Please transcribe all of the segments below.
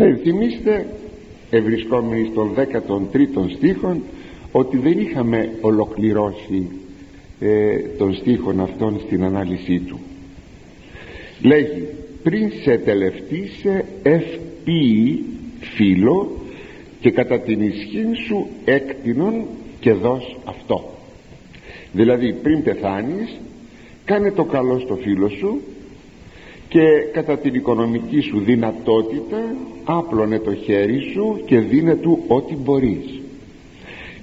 θα ενθυμίστε ευρισκόμενοι στον 13ο στίχον ότι δεν είχαμε ολοκληρώσει ε, τον στίχον αυτόν στην ανάλυση του. Λέγει πριν σε τελευτήσε ευποιη φίλο και κατά την ισχύ σου έκτινον και δώσ' αυτό δηλαδή πριν πεθάνεις κάνε το καλό στο φίλο σου και κατά την οικονομική σου δυνατότητα άπλωνε το χέρι σου και δίνε του ό,τι μπορείς.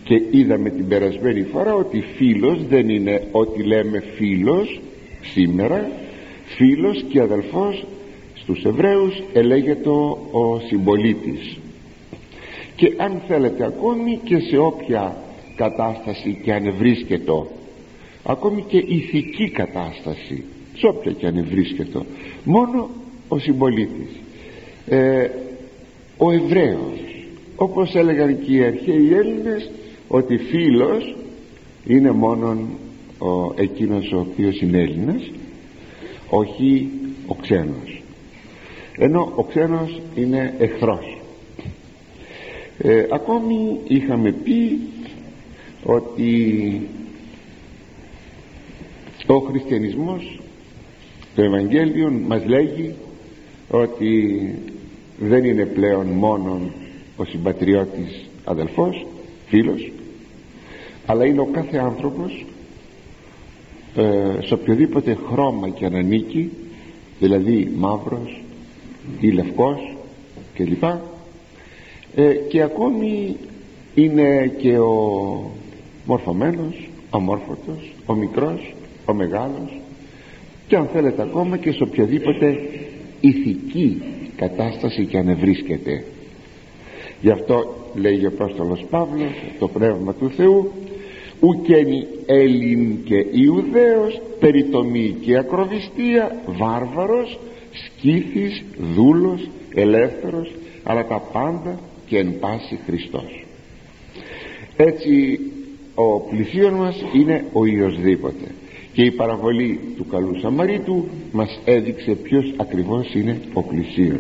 Και είδαμε την περασμένη φορά ότι φίλος δεν είναι ό,τι λέμε φίλος σήμερα. Φίλος και αδελφός στους Εβραίους ελέγεται ο συμπολίτης. Και αν θέλετε ακόμη και σε όποια κατάσταση και αν βρίσκεται ακόμη και ηθική κατάσταση σε όποια και αν βρίσκεται μόνο ο συμπολίτης. Ε, ο Εβραίος. Όπως έλεγαν και οι αρχαίοι Έλληνες ότι φίλος είναι μόνον ο, εκείνος ο οποίος είναι Έλληνας όχι ο ξένος. Ενώ ο ξένος είναι εχθρός. Ε, ακόμη είχαμε πει ότι ο χριστιανισμός το Ευαγγέλιο μας λέγει ότι δεν είναι πλέον μόνον ο συμπατριώτης αδελφός φίλος αλλά είναι ο κάθε άνθρωπος ε, σε οποιοδήποτε χρώμα και αν ανήκει δηλαδή μαύρος ή λευκός κλπ. Ε, και ακόμη είναι και ο μορφωμένος αμόρφωτος ο μικρός ο μεγάλος και αν θέλετε ακόμα και σε οποιαδήποτε ηθική κατάσταση και αν βρίσκεται γι' αυτό λέει ο Απόστολος Παύλος το Πνεύμα του Θεού ουκένει Έλλην και Ιουδαίος περιτομή και ακροβιστία βάρβαρος σκύθης δούλος ελεύθερος αλλά τα πάντα και εν πάση Χριστός έτσι ο πλησίον μας είναι ο Ιωσδήποτε και η παραβολή του καλού Σαμαρίτου μας έδειξε ποιος ακριβώς είναι ο πλησίον.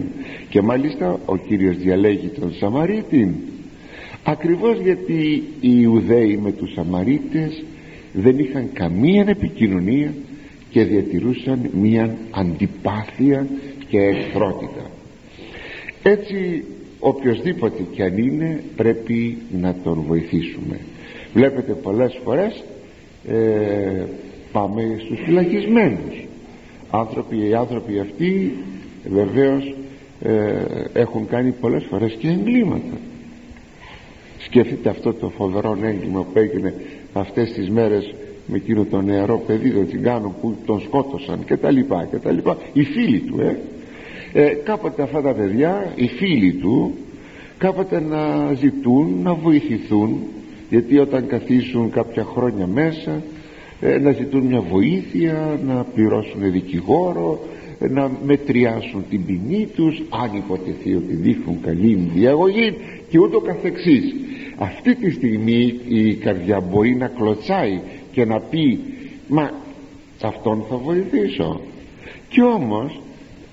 Και μάλιστα ο Κύριος διαλέγει τον Σαμαρίτην ακριβώς γιατί οι Ιουδαίοι με τους Σαμαρίτες δεν είχαν καμία επικοινωνία και διατηρούσαν μία αντιπάθεια και εχθρότητα. Έτσι οποιοδήποτε κι αν είναι πρέπει να τον βοηθήσουμε. Βλέπετε πολλές φορές ε, πάμε στους φυλακισμένους. Άνθρωποι, οι άνθρωποι αυτοί βεβαίως ε, έχουν κάνει πολλές φορές και εγκλήματα. Σκεφτείτε αυτό το φοβερό έγκλημα που έγινε αυτές τις μέρες με εκείνο το νεαρό παιδί τον τσιγκάνο που τον σκότωσαν και τα λοιπά και τα λοιπά. Οι φίλοι του ε, ε κάποτε αυτά τα παιδιά οι φίλοι του κάποτε να ζητούν να βοηθηθούν γιατί όταν καθίσουν κάποια χρόνια μέσα ε, να ζητούν μια βοήθεια να πληρώσουν δικηγόρο ε, να μετριάσουν την ποινή τους αν υποτεθεί ότι δείχνουν καλή διαγωγή και ούτω καθεξής. Αυτή τη στιγμή η καρδιά μπορεί να κλωτσάει και να πει μα αυτόν θα βοηθήσω και όμως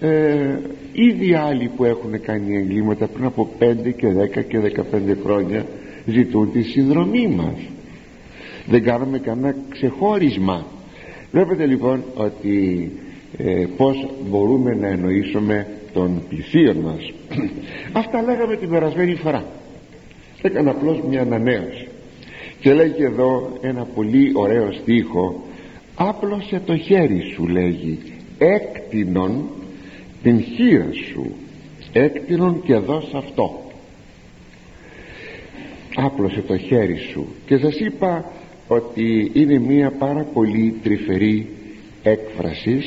ε, ήδη άλλοι που έχουν κάνει εγκλήματα πριν από 5 και 10 και 15 χρόνια ζητούν τη συνδρομή μας δεν κάνουμε κανένα ξεχώρισμα. Βλέπετε λοιπόν ότι ε, πως μπορούμε να εννοήσουμε τον πλησίον μας. Αυτά λέγαμε την περασμένη φορά. Έκανα απλώς μια ανανέωση. Και λέγει εδώ ένα πολύ ωραίο στίχο. Άπλωσε το χέρι σου λέγει έκτινον την χείρα σου έκτινον και δώσ' αυτό. Άπλωσε το χέρι σου και σας είπα ότι είναι μία πάρα πολύ τρυφερή έκφραση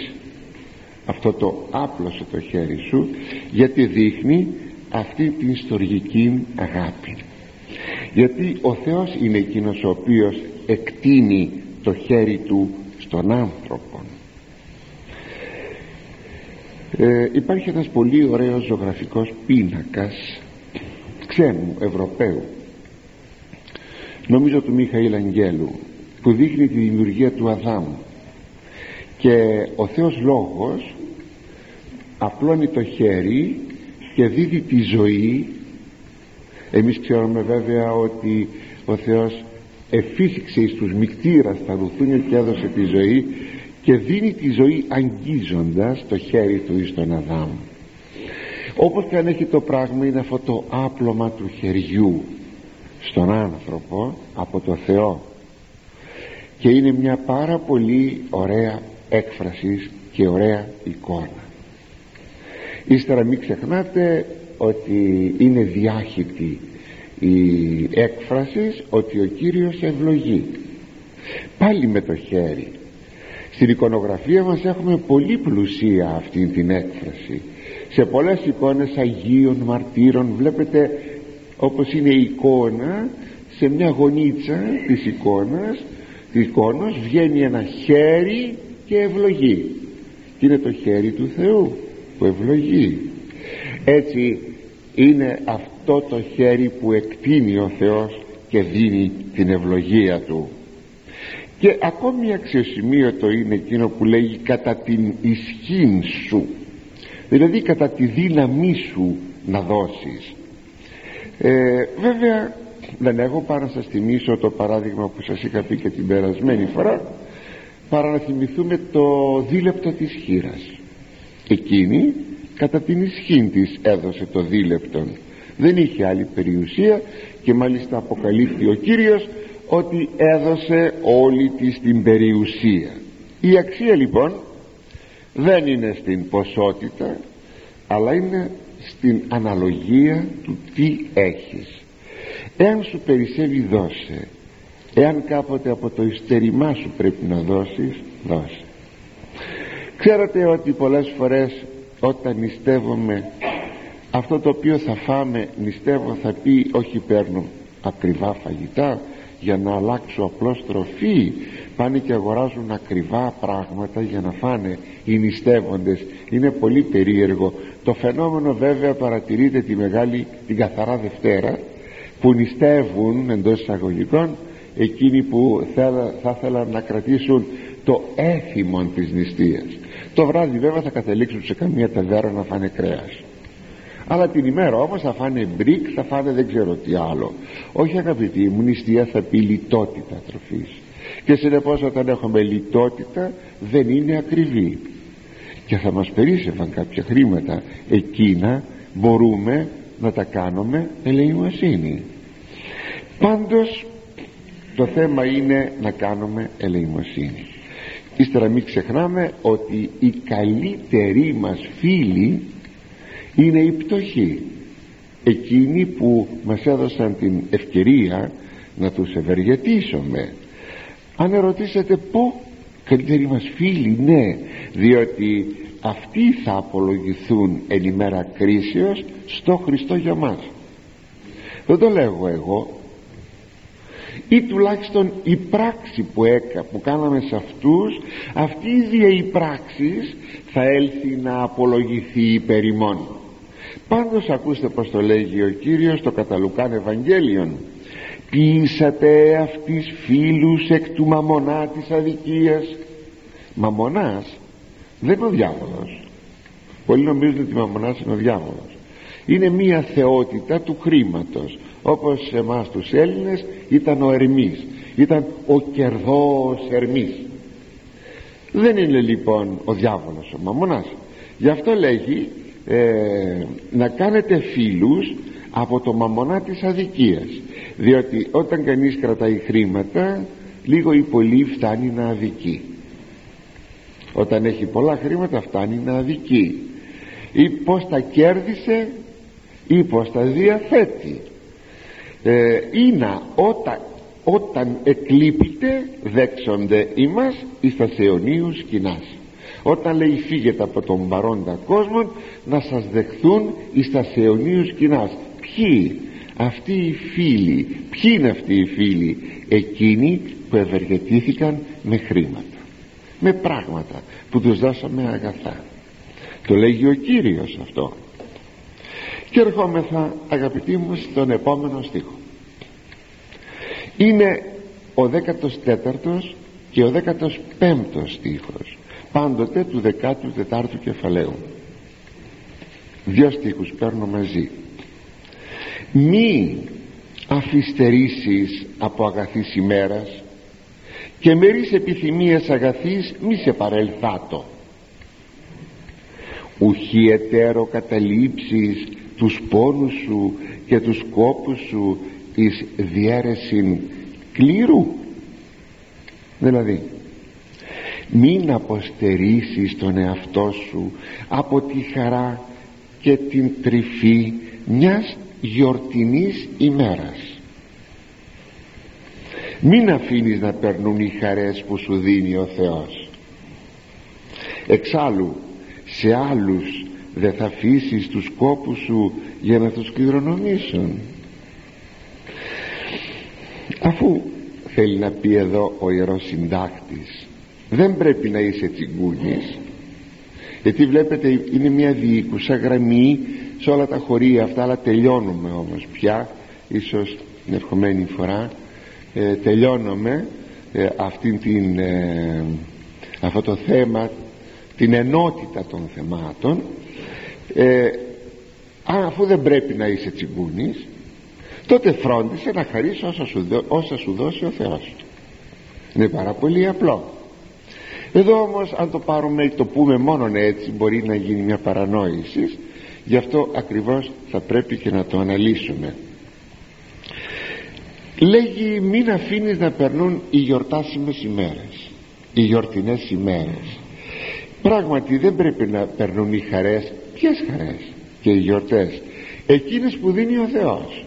αυτό το άπλωσε το χέρι σου γιατί δείχνει αυτή την ιστορική αγάπη. Γιατί ο Θεός είναι εκείνος ο οποίος εκτείνει το χέρι του στον άνθρωπο. Ε, υπάρχει ένας πολύ ωραίος ζωγραφικός πίνακας ξένου Ευρωπαίου νομίζω του Μιχαήλ Αγγέλου που δείχνει τη δημιουργία του Αδάμ. Και ο Θεός Λόγος απλώνει το χέρι και δίδει τη ζωή. Εμείς ξέρουμε βέβαια ότι ο Θεός εφύσηξε εις τους μικτήρας τα ρουθούνια και έδωσε τη ζωή και δίνει τη ζωή αγγίζοντας το χέρι του εις τον Αδάμ. Όπως και αν έχει το πράγμα είναι αυτό το άπλωμα του χεριού στον άνθρωπο από το Θεό. Και είναι μια πάρα πολύ ωραία έκφραση και ωραία εικόνα. Ύστερα μην ξεχνάτε ότι είναι διάχυτη η έκφραση ότι ο Κύριος ευλογεί. Πάλι με το χέρι. Στην εικονογραφία μας έχουμε πολύ πλουσία αυτή την έκφραση. Σε πολλές εικόνες Αγίων Μαρτύρων βλέπετε όπως είναι η εικόνα σε μια γωνίτσα της εικόνας της εικόνας βγαίνει ένα χέρι και ευλογεί. Και είναι το χέρι του Θεού; Που ευλογεί. Έτσι είναι αυτό το χέρι που εκτείνει ο Θεός και δίνει την ευλογία του. Και ακόμη αξιοσημείωτο είναι εκείνο που λέγει κατά την ισχύν σου δηλαδή κατά τη δύναμή σου να δώσεις ε, βέβαια δεν έχω παρά να σας θυμίσω το παράδειγμα που σας είχα πει και την περασμένη φορά παρά να θυμηθούμε το δίλεπτο της χείρας. Εκείνη κατά την ισχύ της έδωσε το δίλεπτον. Δεν είχε άλλη περιουσία και μάλιστα αποκαλύφθη ο Κύριος ότι έδωσε όλη της την περιουσία. Η αξία λοιπόν δεν είναι στην ποσότητα αλλά είναι στην αναλογία του τι έχεις. Εάν σου περισσεύει δώσε. Εάν κάποτε από το ιστερημά σου πρέπει να δώσεις δώσε. Ξέρετε ότι πολλές φορές όταν νηστεύομαι αυτό το οποίο θα φάμε νηστεύω θα πει όχι παίρνω ακριβά φαγητά για να αλλάξω απλώς τροφή πάνε και αγοράζουν ακριβά πράγματα για να φάνε οι νηστεύοντες. Είναι πολύ περίεργο. Το φαινόμενο βέβαια παρατηρείται τη μεγάλη την καθαρά Δευτέρα που νηστεύουν εντός εισαγωγικών εκείνοι που θα ήθελαν να κρατήσουν το έθιμο της νηστείας. Το βράδυ βέβαια θα καταλήξουν σε καμία ταβέρα να φάνε κρέας. Αλλά την ημέρα όμως θα φάνε μπρικ θα φάνε δεν ξέρω τι άλλο. Όχι αγαπητοί μου νηστεία θα πει λιτότητα τροφής και συνεπώς όταν έχουμε λιτότητα δεν είναι ακριβή. Και θα μας περίσσευαν κάποια χρήματα. Εκείνα μπορούμε να τα κάνουμε ελεημοσύνη. Πάντως το θέμα είναι να κάνουμε ελεημοσύνη. Ύστερα μην ξεχνάμε ότι οι καλύτεροι μας φίλοι είναι οι πτωχοί. Εκείνοι που μας έδωσαν την ευκαιρία να τους ευεργετήσουμε αν ερωτήσετε πού καλύτεροι μας φίλοι ναι διότι αυτοί θα απολογηθούν εν ημέρα κρίσεως στο Χριστό για μας. Δεν το λέγω εγώ. Ή τουλάχιστον η πράξη που, έκα, που κάναμε σε αυτούς αυτή η ίδια η πράξη θα έλθει να απολογηθεί υπέρ ημών πάντως ακούστε πως το λέγει ο Κύριος το καταλουκάν Ευαγγέλιον ποιήσατε αυτής φίλους εκ του μαμονά της αδικίας. Μαμονάς δεν είναι ο διάβολος. Πολλοί νομίζουν ότι μαμονάς είναι ο διάβολος. Είναι μία θεότητα του χρήματος. Όπως σε εμάς τους Έλληνες ήταν ο Ερμής. Ήταν ο κερδός Ερμής. Δεν είναι λοιπόν ο διάβολος ο μαμονάς. Γι' αυτό λέγει ε, να κάνετε φίλους από το μαμονά της αδικίας διότι όταν κανείς κρατάει χρήματα λίγο ή πολύ φτάνει να αδικεί. Όταν έχει πολλά χρήματα φτάνει να αδικεί. Ή πως τα κέρδισε ή πως τα διαθέτει. Ε, είναι όταν, όταν εκλείπεται δέξονται ημάς εις τα αιωνίους κοινάς. Όταν λέει φύγετε από τον παρόντα κόσμο να σας δεχθούν εις τα αιωνίους κοινάς. Ποιοι; Αυτοί οι φίλοι ποιοι είναι αυτοί οι φίλοι; Εκείνοι που ευεργετήθηκαν με χρήματα. Με πράγματα που τους δώσαμε αγαθά. Το λέγει ο Κύριος αυτό. Και ερχόμεθα αγαπητοί μου στον επόμενο στίχο. Είναι ο 14ος και ο 15ος στίχος πάντοτε του 14ου κεφαλαίου. Δυο στίχους παίρνω μαζί μη αφιστερήσεις από αγαθής ημέρας και μερείς επιθυμίες αγαθής μη σε παρελθάτο ουχή εταίρο καταλήψεις τους πόνους σου και τους κόπους σου εις διέρεσιν κλήρου. Δηλαδή μην αποστερήσεις τον εαυτό σου από τη χαρά και την τρυφή μιας γιορτινής ημέρας. Μην αφήνεις να περνούν οι χαρές που σου δίνει ο Θεός. Εξάλλου σε άλλους δεν θα αφήσεις τους κόπους σου για να τους κληρονομήσουν. Αφού θέλει να πει εδώ ο Ιερός Συντάκτης δεν πρέπει να είσαι τσιγκούνης. Γιατί βλέπετε είναι μια διοίκουσα γραμμή σε όλα τα χωρία αυτά αλλά τελειώνουμε όμως πια ίσως την ερχομένη φορά. Ε, τελειώνουμε ε, αυτήν την, ε, αυτό το θέμα την ενότητα των θεμάτων. Ε, αφού δεν πρέπει να είσαι τσιγκούνης τότε φρόντισε να χαρίσεις όσα σου, όσα σου δώσει ο Θεός. Είναι πάρα πολύ απλό. Εδώ όμως αν το πάρουμε το πούμε μόνον έτσι μπορεί να γίνει μια παρανόηση γι' αυτό ακριβώς θα πρέπει και να το αναλύσουμε. Λέγει μην αφήνεις να περνούν οι γιορτάσιμες ημέρες οι γιορτινές ημέρες. Πράγματι δεν πρέπει να περνούν οι χαρές. Ποιες χαρές και οι γιορτές; Εκείνες που δίνει ο Θεός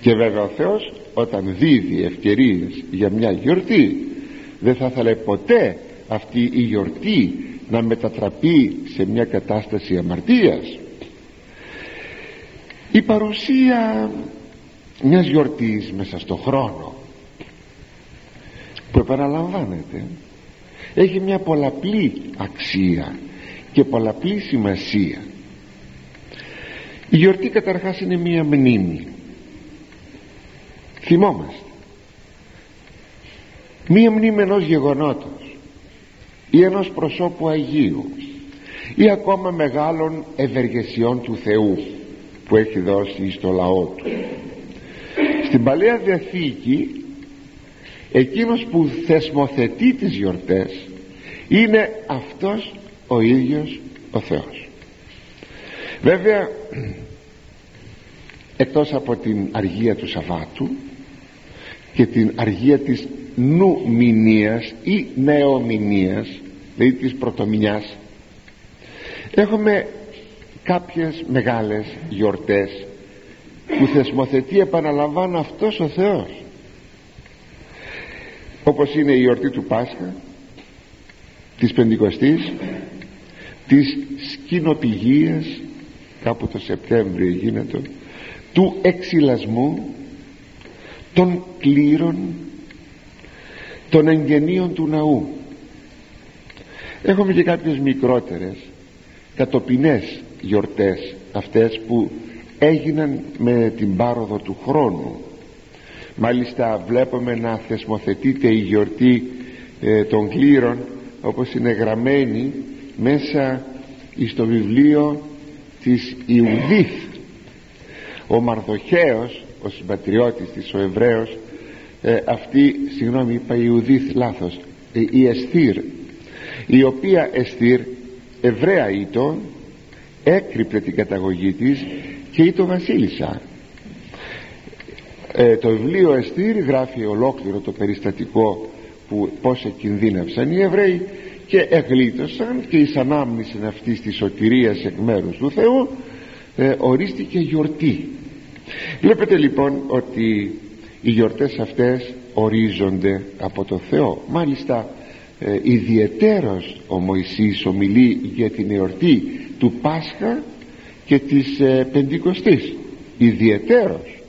και βέβαια ο Θεός όταν δίδει ευκαιρίες για μια γιορτή δεν θα ήθελε ποτέ αυτή η γιορτή να μετατραπεί σε μια κατάσταση αμαρτίας. Η παρουσία μιας γιορτής μέσα στο χρόνο που επαναλαμβάνεται έχει μια πολλαπλή αξία και πολλαπλή σημασία. Η γιορτή καταρχάς είναι μια μνήμη. Θυμόμαστε. Μία μνήμη ενός γεγονότος ή ενός προσώπου Αγίου ή ακόμα μεγάλων ευεργεσιών του Θεού που έχει δώσει στο λαό του. Στην Παλαιά Διαθήκη εκείνος που θεσμοθετεί τις γιορτές είναι αυτός ο ίδιος ο Θεός. Βέβαια εκτός από την αργία του Σαββάτου και την αργία της νουμηνίας ή νεομηνίας δηλαδή της πρωτομηνιάς έχουμε κάποιες μεγάλες γιορτές που θεσμοθετεί επαναλαμβάνω αυτός ο Θεός. Όπως είναι η γιορτή του Πάσχα της Πεντηκοστής της σκηνοπηγίας κάπου το Σεπτέμβριο γίνεται του εξυλασμού των κλήρων των εγγενείων του ναού. Έχουμε και κάποιες μικρότερες κατοπινές γιορτές αυτές που έγιναν με την πάροδο του χρόνου. Μάλιστα βλέπουμε να θεσμοθετείται η γιορτή ε, των κλήρων όπως είναι γραμμένη μέσα στο βιβλίο της Ιουδίθ. Ο Μαρδοχέος ο συμπατριώτης της ο Εβραίος ε, αυτή συγγνώμη είπα Ιουδίθ λάθος. Ε, η Εστήρ η οποία Εστήρ Εβραία ήτο έκρυπτε την καταγωγή της και ήτο βασίλισσα ε, το βιβλίο Εστήρ γράφει ολόκληρο το περιστατικό που πως εκινδύνευσαν οι Εβραίοι και εγλίτωσαν και εις ανάμνηση αυτής της σωτηρίας εκ μέρους του Θεού ε, ορίστηκε γιορτή. Βλέπετε λοιπόν ότι οι γιορτές αυτές ορίζονται από το Θεό. Μάλιστα ε, ιδιαιτέρως ο Μωυσής ομιλεί για την εορτή του Πάσχα και της ε, Πεντηκοστής. Ιδιαιτέρως.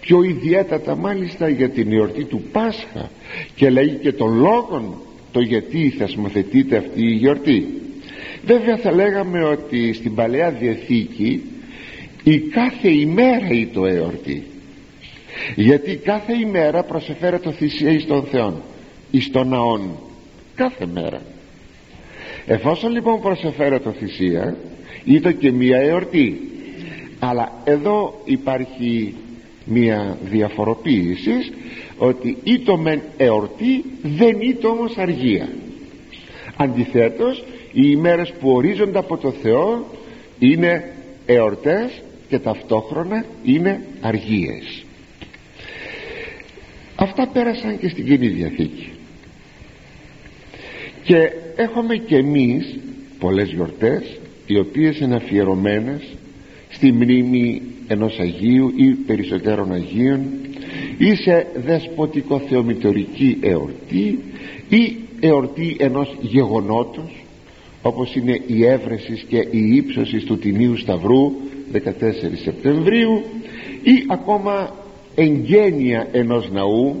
Πιο ιδιαίτατα μάλιστα για την εορτή του Πάσχα και λέγει και των λόγων το γιατί θεσμοθετείται αυτή η γιορτή. Βέβαια θα λέγαμε ότι στην Παλαιά Διαθήκη η κάθε ημέρα ή το εορτή γιατί κάθε ημέρα προσεφέρεται θυσία εις τον Θεόν εις τον ναόν. Κάθε μέρα. Εφόσον λοιπόν προσεφέρεται θυσία ήτο και μία εορτή. Αλλά εδώ υπάρχει μία διαφοροποίηση ότι ήτο μεν εορτή δεν ήτο όμως αργία. Αντιθέτως οι ημέρες που ορίζονται από το Θεό είναι εορτές και ταυτόχρονα είναι αργίες αυτά πέρασαν και στην Κοινή Διαθήκη. Και έχουμε και εμείς πολλές γιορτές οι οποίες είναι αφιερωμένες στη μνήμη ενός Αγίου ή περισσότερων Αγίων ή σε δεσποτικό θεομητορική εορτή ή εορτή ενός γεγονότος όπως είναι η έβρεσης και η ύψωσης του Τιμίου Σταυρού 14 Σεπτεμβρίου ή ακόμα εγγένεια ενός ναού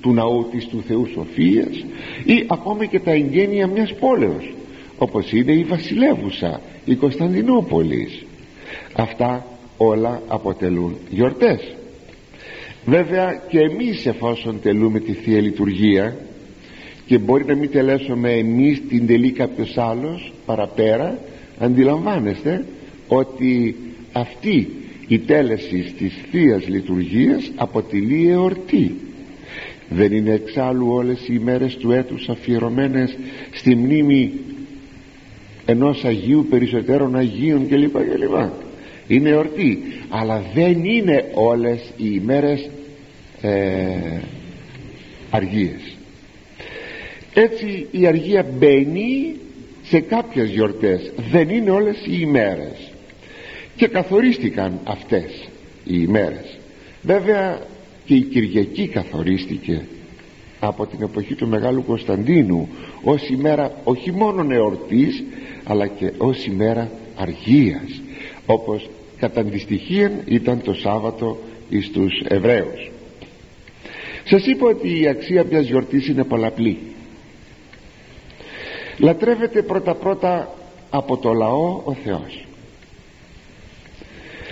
του ναού της του Θεού Σοφίας ή ακόμα και τα εγγένεια μιας πόλεως όπως είναι η βασιλεύουσα η Κωνσταντινούπολης. Αυτά όλα αποτελούν γιορτές. Βέβαια και εμείς εφόσον τελούμε τη Θεία Λειτουργία και μπορεί να μην τελέσουμε εμείς την τελεί κάποιος άλλος παραπέρα αντιλαμβάνεστε ότι αυτή η τέλεση της Θείας Λειτουργίας αποτελεί εορτή. Δεν είναι εξάλλου όλες οι ημέρες του έτους αφιερωμένες στη μνήμη ενός Αγίου περισσότερων Αγίων κλπ κλπ. Είναι εορτή αλλά δεν είναι όλες οι ημέρες ε, αργίες. Έτσι η αργία μπαίνει σε κάποιες γιορτές. Δεν είναι όλες οι ημέρες και καθορίστηκαν αυτές οι ημέρες. Βέβαια και η Κυριακή καθορίστηκε από την εποχή του Μεγάλου Κωνσταντίνου ως ημέρα όχι μόνο εορτής αλλά και ως ημέρα αργίας όπως κατά αντιστοιχείαν ήταν το Σάββατο εις τους Εβραίους. Σας είπα ότι η αξία μιας γιορτής είναι πολλαπλή. Λατρεύεται πρώτα πρώτα από το λαό ο Θεός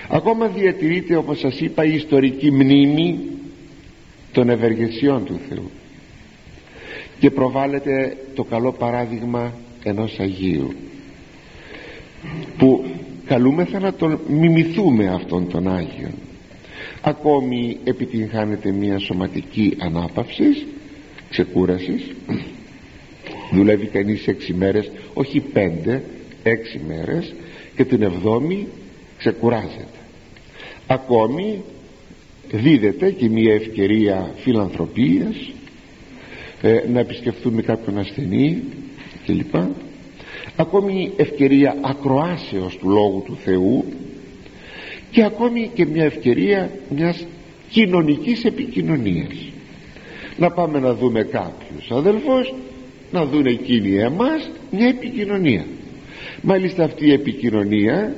ακόμα διατηρείται όπως σας είπα η ιστορική μνήμη των ευεργεσιών του Θεού. Και προβάλλεται το καλό παράδειγμα ενός Αγίου που καλούμεθα να τον μιμηθούμε αυτόν τον Άγιον. Ακόμη επιτυγχάνεται μια σωματική ανάπαυση ξεκούρασης. Δουλεύει κανείς έξι μέρες όχι πέντε έξι μέρες και την εβδόμη ξεκουράζεται ακόμη δίδεται και μια ευκαιρία φιλανθρωπίας ε, να επισκεφθούμε κάποιον ασθενή κλπ. Ακόμη ευκαιρία ακροάσεως του Λόγου του Θεού και ακόμη και μια ευκαιρία μιας κοινωνικής επικοινωνίας. Να πάμε να δούμε κάποιους αδελφούς να δουν εκείνοι εμάς μια επικοινωνία. Μάλιστα αυτή η επικοινωνία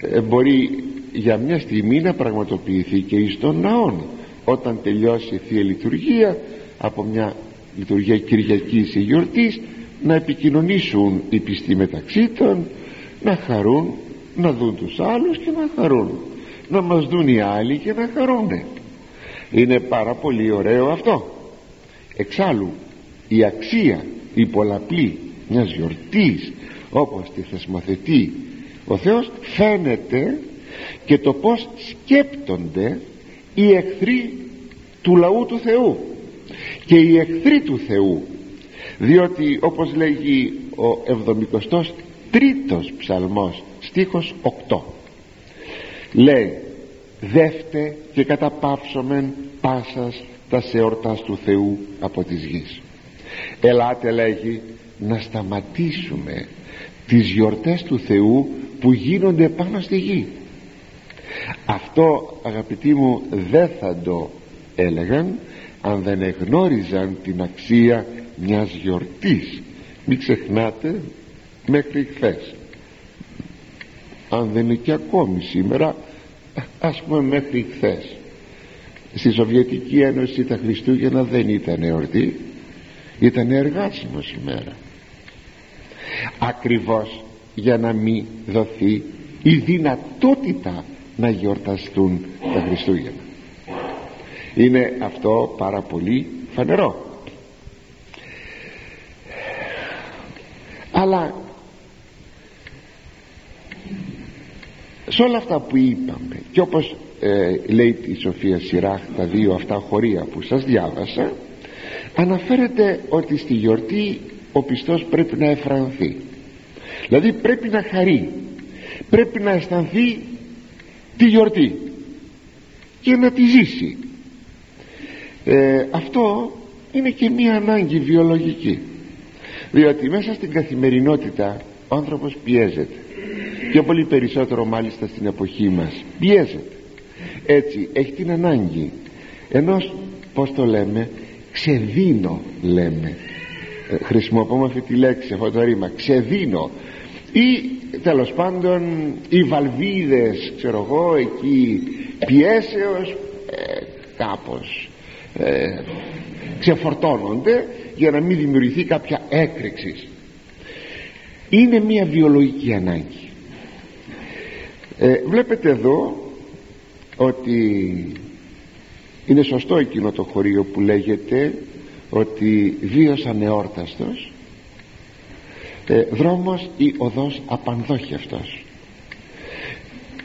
ε, μπορεί για μια στιγμή να πραγματοποιηθεί και εις των ναών όταν τελειώσει η Θεία Λειτουργία από μια λειτουργία Κυριακής ή γιορτής να επικοινωνήσουν οι πιστοί μεταξύ των να χαρούν να δουν τους άλλους και να χαρούν να μας δουν οι άλλοι και να χαρούν είναι πάρα πολύ ωραίο αυτό. Εξάλλου η αξία η πολλαπλή μιας γιορτής όπως τη θεσμοθετεί ο Θεός φαίνεται και το πως σκέπτονται οι εχθροί του λαού του Θεού. Και οι εχθροί του Θεού διότι όπως λέγει ο 73ος ψαλμός στίχος 8 λέει δεύτε και καταπαύσομεν πάσας τα εορτάς του Θεού από της γης ελάτε λέγει να σταματήσουμε τις γιορτές του Θεού που γίνονται πάνω στη γη αυτό αγαπητοί μου δεν θα το έλεγαν αν δεν εγνώριζαν την αξία μιας γιορτής μην ξεχνάτε μέχρι χθες. αν δεν είναι και ακόμη σήμερα ας πούμε μέχρι χθες. στη Σοβιετική Ένωση τα Χριστούγεννα δεν ήταν εορτή ήταν εργάσιμος ημέρα ακριβώς για να μην δοθεί η δυνατότητα να γιορταστούν τα Χριστούγεννα. Είναι αυτό πάρα πολύ φανερό. Αλλά σε όλα αυτά που είπαμε και όπως ε, λέει η Σοφία Σιράχ τα δύο αυτά χωρία που σας διάβασα αναφέρεται ότι στη γιορτή ο πιστός πρέπει να εφρανθεί. Δηλαδή πρέπει να χαρεί πρέπει να αισθανθεί τη γιορτή και να τη ζήσει. Ε, αυτό είναι και μία ανάγκη βιολογική διότι μέσα στην καθημερινότητα ο άνθρωπος πιέζεται και πολύ περισσότερο μάλιστα στην εποχή μας πιέζεται. Έτσι έχει την ανάγκη ενός πως το λέμε ξεδίνω λέμε. Ε, χρησιμοποιούμε αυτή τη λέξη αυτό το ρήμα ξεδίνω ή τέλος πάντων οι βαλβίδες ξέρω εγώ εκεί πιέσεως ε, κάπως ε, ξεφορτώνονται για να μην δημιουργηθεί κάποια έκρηξη. Είναι μια βιολογική ανάγκη. Ε, βλέπετε εδώ ότι είναι σωστό εκείνο το χωρίο που λέγεται ότι βίος ανεόρταστος ε, δρόμος ή οδός απανδόχευτος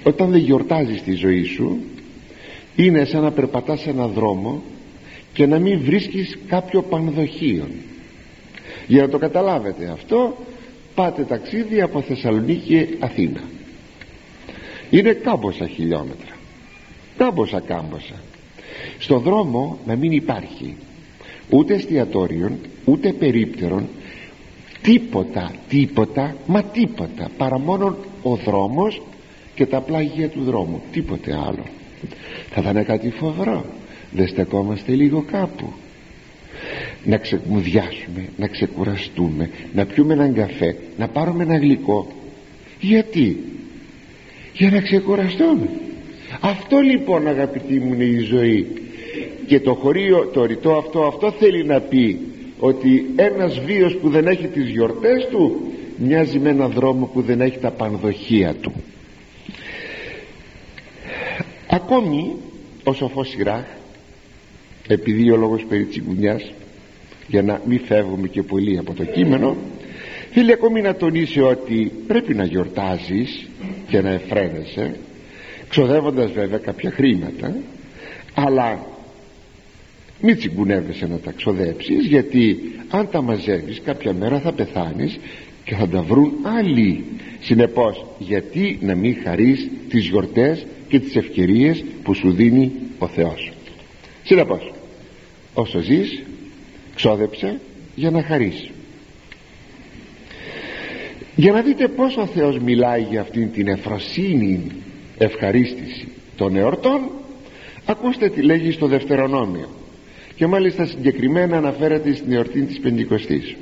όταν δεν γιορτάζεις τη ζωή σου είναι σαν να περπατάς σε ένα δρόμο και να μην βρίσκεις κάποιο πανδοχείο. Για να το καταλάβετε αυτό πάτε ταξίδι από Θεσσαλονίκη Αθήνα. Είναι κάμποσα χιλιόμετρα. Κάμποσα κάμποσα. Στο δρόμο να μην υπάρχει ούτε εστιατόριον ούτε περίπτερον τίποτα τίποτα μα τίποτα. Παρά μόνο ο δρόμος και τα πλάγια του δρόμου. Τίποτε άλλο. Θα ήταν κάτι φοβερό. Δεν στεκόμαστε λίγο κάπου. Να ξεκμουδιάσουμε να ξεκουραστούμε να πιούμε έναν καφέ να πάρουμε ένα γλυκό. Γιατί; Για να ξεκουραστούμε. Αυτό λοιπόν αγαπητοί μου είναι η ζωή. Και το χωρίο το ρητό αυτό αυτό θέλει να πει ότι ένας βίος που δεν έχει τις γιορτές του μοιάζει με έναν δρόμο που δεν έχει τα πανδοχεία του. Ακόμη ο σοφός Σιράχ επειδή ο λόγος περί τσιγκουνιάς για να μην φεύγουμε και πολύ από το κείμενο θέλει ακόμη να τονίσει ότι πρέπει να γιορτάζεις και να εφραίνεσαι ξοδεύοντας βέβαια κάποια χρήματα αλλά μην τσιγκουνεύεσαι να τα ξοδέψεις γιατί αν τα μαζεύεις κάποια μέρα θα πεθάνεις και θα τα βρουν άλλοι. Συνεπώς γιατί να μην χαρείς τις γιορτές και τις ευκαιρίες που σου δίνει ο Θεός. Συνεπώς όσο ζεις ξόδεψε για να χαρείς. Για να δείτε πως ο Θεός μιλάει για αυτήν την εφροσύνη ευχαρίστηση των εορτών ακούστε τι λέγει στο Δευτερονόμιο και μάλιστα συγκεκριμένα αναφέρεται στην εορτή της Πεντηκοστής.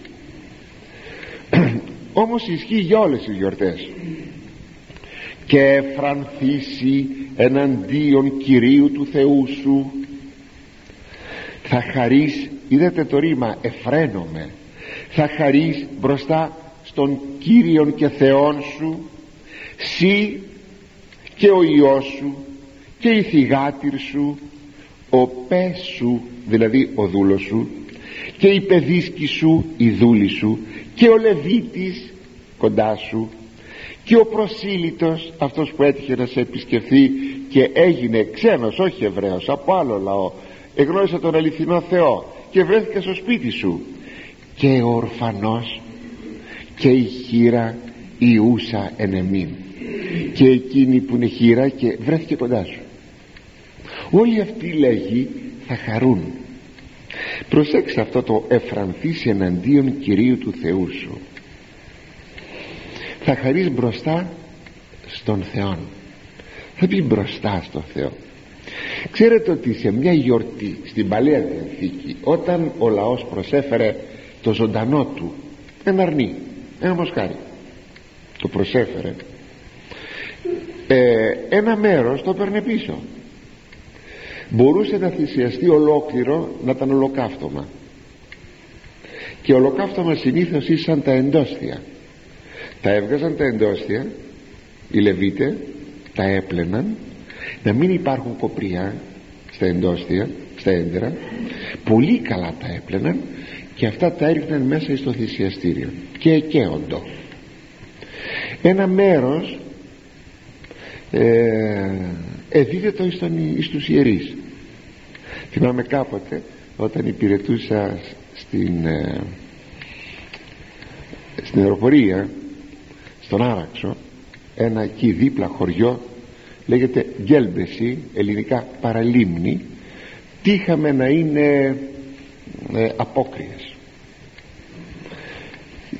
Όμως ισχύει για όλες τις γιορτές. Και εφρανθήσει εναντίον Κυρίου του Θεού σου. Θα χαρείς είδατε το ρήμα εφραίνομαι. Θα χαρείς μπροστά στον Κύριον και Θεόν σου σύ και ο Υιός σου και η θυγάτηρ σου ο πες σου δηλαδή ο δούλος σου και η παιδίσκη σου η δούλη σου και ο Λεβίτης κοντά σου και ο προσήλυτος αυτός που έτυχε να σε επισκεφθεί και έγινε ξένος όχι Εβραίος από άλλο λαό εγνώρισε τον αληθινό Θεό και βρέθηκε στο σπίτι σου και ο ορφανός και η χείρα η ούσα ενεμήν και εκείνη που είναι χείρα και βρέθηκε κοντά σου. Όλοι αυτοί λέγει θα χαρούν. Προσέξτε αυτό το εφρανθείς εναντίον Κυρίου του Θεού σου. Θα χαρείς μπροστά στον Θεό θα πεις μπροστά στον Θεό. Ξέρετε ότι σε μια γιορτή στην Παλαιά Διαθήκη όταν ο λαός προσέφερε το ζωντανό του ένα αρνί ένα μοσχάρι το προσέφερε ε, ένα μέρος το παίρνε πίσω μπορούσε να θυσιαστεί ολόκληρο να ήταν ολοκαύτωμα. Και ολοκαύτωμα συνήθως ήσαν τα εντόστια. Τα έβγαζαν τα εντόστια οι Λεβίτε τα έπλαιναν να μην υπάρχουν κοπριά στα εντόστια στα έντερα. Πολύ καλά τα έπλαιναν και αυτά τα έριχναν μέσα στο θυσιαστήριο. Και εκαίοντο ένα μέρος ε, εδίδεται εις τους ιερείς. Θυμάμαι κάποτε όταν υπηρετούσα στην ε, στην αεροπορία στον Άραξο ένα εκεί δίπλα χωριό λέγεται Γκέλμπεση ελληνικά παραλίμνη τύχαμε να είναι ε, απόκριες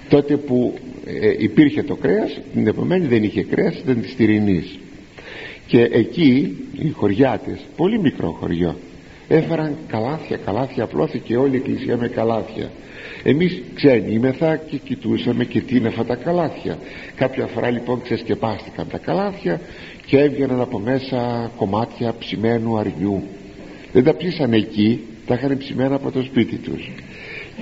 τότε που ε, υπήρχε το κρέας την επομένη δεν είχε κρέας ήταν της Τυρινής και εκεί οι χωριάτες πολύ μικρό χωριό έφεραν καλάθια καλάθια απλώθηκε όλη η εκκλησία με καλάθια. Εμείς ξένοι είμεθα και κοιτούσαμε και τι είναι αυτά τα καλάθια. Κάποια φορά λοιπόν ξεσκεπάστηκαν τα καλάθια και έβγαιναν από μέσα κομμάτια ψημένου αριού. Δεν τα ψήσαν εκεί τα είχαν ψημένα από το σπίτι τους.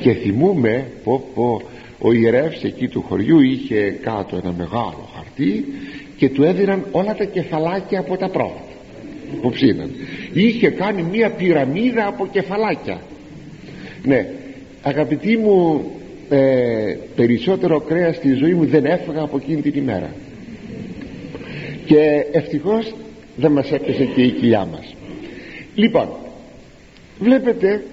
Και θυμούμε πω, πω ο ιερεύς εκεί του χωριού είχε κάτω ένα μεγάλο χαρτί και του έδιναν όλα τα κεφαλάκια από τα πρόβατα που ψήναν. Είχε κάνει μία πυραμίδα από κεφαλάκια. Ναι αγαπητοί μου ε, περισσότερο κρέας στη ζωή μου δεν έφαγα από εκείνη την ημέρα. Και ευτυχώς δεν μας έπεσε και η κοιλιά μας. Λοιπόν βλέπετε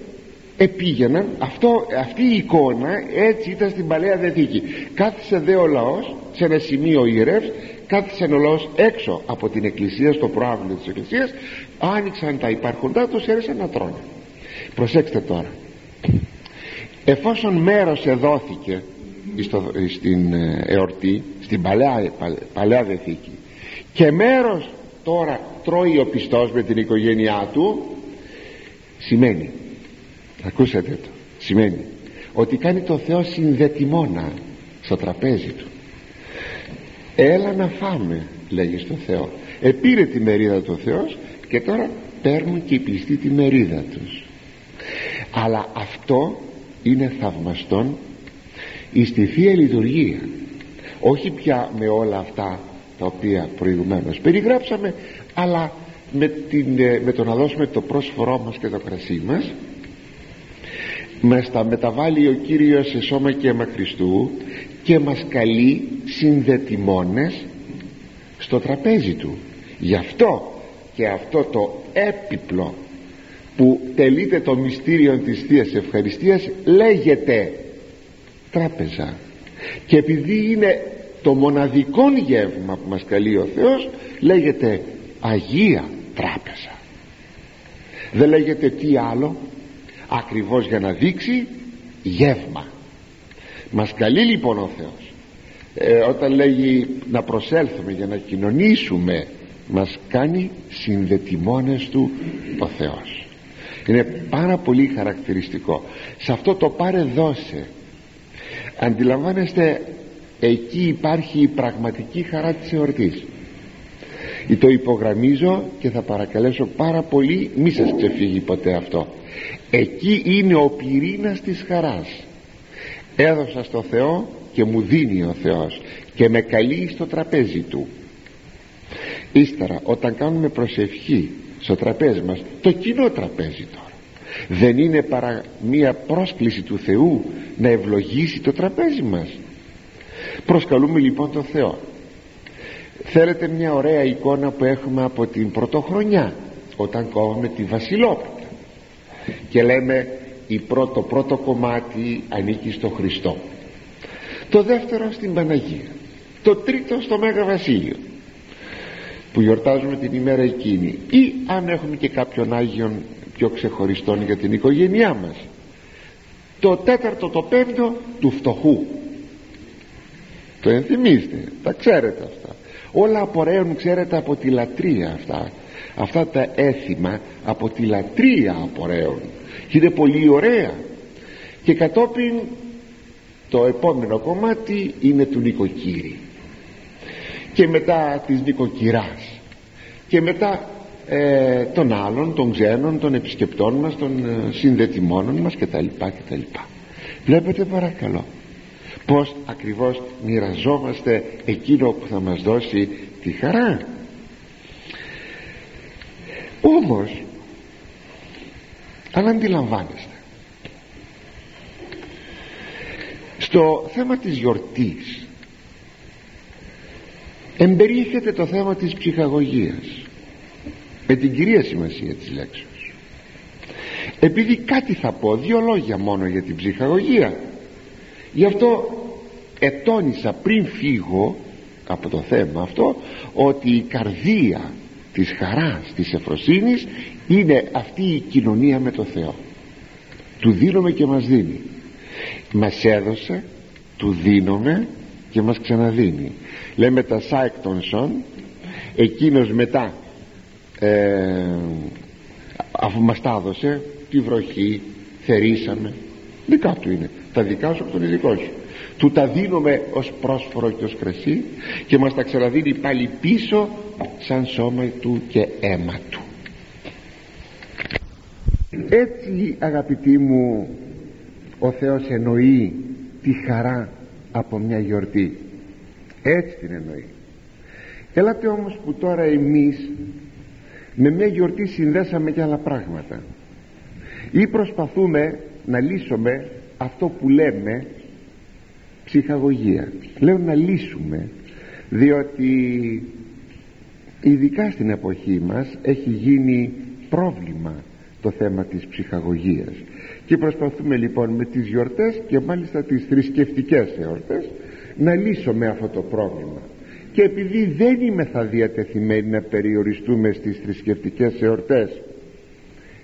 επήγαιναν. Αυτό, αυτή η εικόνα έτσι ήταν στην Παλαιά Διαθήκη. Κάθισε δε ο λαός σε ένα σημείο ιερεύς κάθισε ο λαός έξω από την εκκλησία στο προάβλιο της εκκλησίας άνοιξαν τα υπάρχοντά τους έρεσαν να τρώνε. Προσέξτε τώρα. Εφόσον μέρος εδόθηκε στην ε, εορτή στην παλαιά, παλαιά Διαθήκη και μέρος τώρα τρώει ο πιστός με την οικογένειά του σημαίνει ακούσατε το σημαίνει ότι κάνει το Θεό συνδετημόνα στο τραπέζι του έλα να φάμε λέγει στο Θεό. Επήρε τη μερίδα του Θεός και τώρα παίρνουν και οι πιστοί τη μερίδα τους. Αλλά αυτό είναι θαυμαστόν εις τη Θεία Λειτουργία. Όχι πια με όλα αυτά τα οποία προηγουμένως περιγράψαμε αλλά με, την, ε, με το να δώσουμε το πρόσφορό μας και το κρασί μας. Μας τα μεταβάλλει ο Κύριος σε σώμα και αίμα Χριστού και μας καλεί συνδετημόνες στο τραπέζι του. Γι' αυτό και αυτό το έπιπλο που τελείται το μυστήριο της Θείας Ευχαριστίας λέγεται τράπεζα. Και επειδή είναι το μοναδικό γεύμα που μας καλεί ο Θεός λέγεται Αγία Τράπεζα. Δεν λέγεται τι άλλο ακριβώς για να δείξει γεύμα. Μας καλεί λοιπόν ο Θεός ε, όταν λέγει να προσέλθουμε για να κοινωνήσουμε μας κάνει συνδετημόνες του ο Θεός. Είναι πάρα πολύ χαρακτηριστικό. Σε αυτό το πάρε δώσε. Αντιλαμβάνεστε εκεί υπάρχει η πραγματική χαρά της εορτής. Το υπογραμμίζω και θα παρακαλέσω πάρα πολύ μη σας ξεφύγει ποτέ αυτό. Εκεί είναι ο πυρήνας της χαράς. Έδωσα στο Θεό και μου δίνει ο Θεός και με καλεί στο τραπέζι του. Ύστερα όταν κάνουμε προσευχή στο τραπέζι μας το κοινό τραπέζι τώρα δεν είναι παρά μία πρόσκληση του Θεού να ευλογήσει το τραπέζι μας. Προσκαλούμε λοιπόν τον Θεό. Θέλετε μια ωραία εικόνα που έχουμε από την πρωτοχρονιά όταν κόβαμε τη βασιλόπιτα και λέμε η πρώτο, πρώτο κομμάτι ανήκει στο Χριστό το δεύτερο στην Παναγία. Το τρίτο στο Μέγα Βασίλειο. Που γιορτάζουμε την ημέρα εκείνη. Ή αν έχουμε και κάποιον Άγιον πιο ξεχωριστόν για την οικογένειά μας. Το τέταρτο το πέμπτο του φτωχού. Το ενθυμίστε. Τα ξέρετε αυτά. Όλα απορρέουν ξέρετε από τη λατρεία αυτά. Αυτά τα έθιμα από τη λατρεία απορρέουν. Και είναι πολύ ωραία. Και κατόπιν το επόμενο κομμάτι είναι του νοικοκύρη. Και μετά της νοικοκυράς. Και μετά ε, των άλλων, των ξένων, των επισκεπτών μας των ε, συνδετημόνων μας κτλ κτλ. Βλέπετε παρακαλώ πως ακριβώς μοιραζόμαστε εκείνο που θα μας δώσει τη χαρά. Όμως αλλά αντιλαμβάνεστε στο θέμα της γιορτής εμπεριέχεται το θέμα της ψυχαγωγίας με την κυρία σημασία της λέξης επειδή κάτι θα πω δύο λόγια μόνο για την ψυχαγωγία. Γι' αυτό ετώνησα πριν φύγω από το θέμα αυτό ότι η καρδία της χαράς της εφροσύνης είναι αυτή η κοινωνία με το Θεό. Του δίνουμε και μας δίνει μας έδωσε του δίνουμε και μας ξαναδίνει. Λέμε τα Σάικτονσον εκείνος μετά ε, αφού μας τα έδωσε τη βροχή θερήσαμε. Δικά του είναι. Τα δικά σου από τον ειδικό σου. Του τα δίνουμε ως πρόσφορο και ως κρασί και μας τα ξαναδίνει πάλι πίσω σαν σώμα του και αίμα του. Έτσι αγαπητοί μου ο Θεός εννοεί τη χαρά από μια γιορτή. Έτσι την εννοεί. Ελάτε όμως που τώρα εμείς με μια γιορτή συνδέσαμε και άλλα πράγματα. Ή προσπαθούμε να λύσουμε αυτό που λέμε ψυχαγωγία. Λέω να λύσουμε διότι ειδικά στην εποχή μας έχει γίνει πρόβλημα το θέμα της ψυχαγωγίας και προσπαθούμε λοιπόν με τις γιορτές και μάλιστα τις θρησκευτικές εορτές να λύσουμε αυτό το πρόβλημα. Και επειδή δεν είμαι θα διατεθειμένοι να περιοριστούμε στις θρησκευτικές εορτές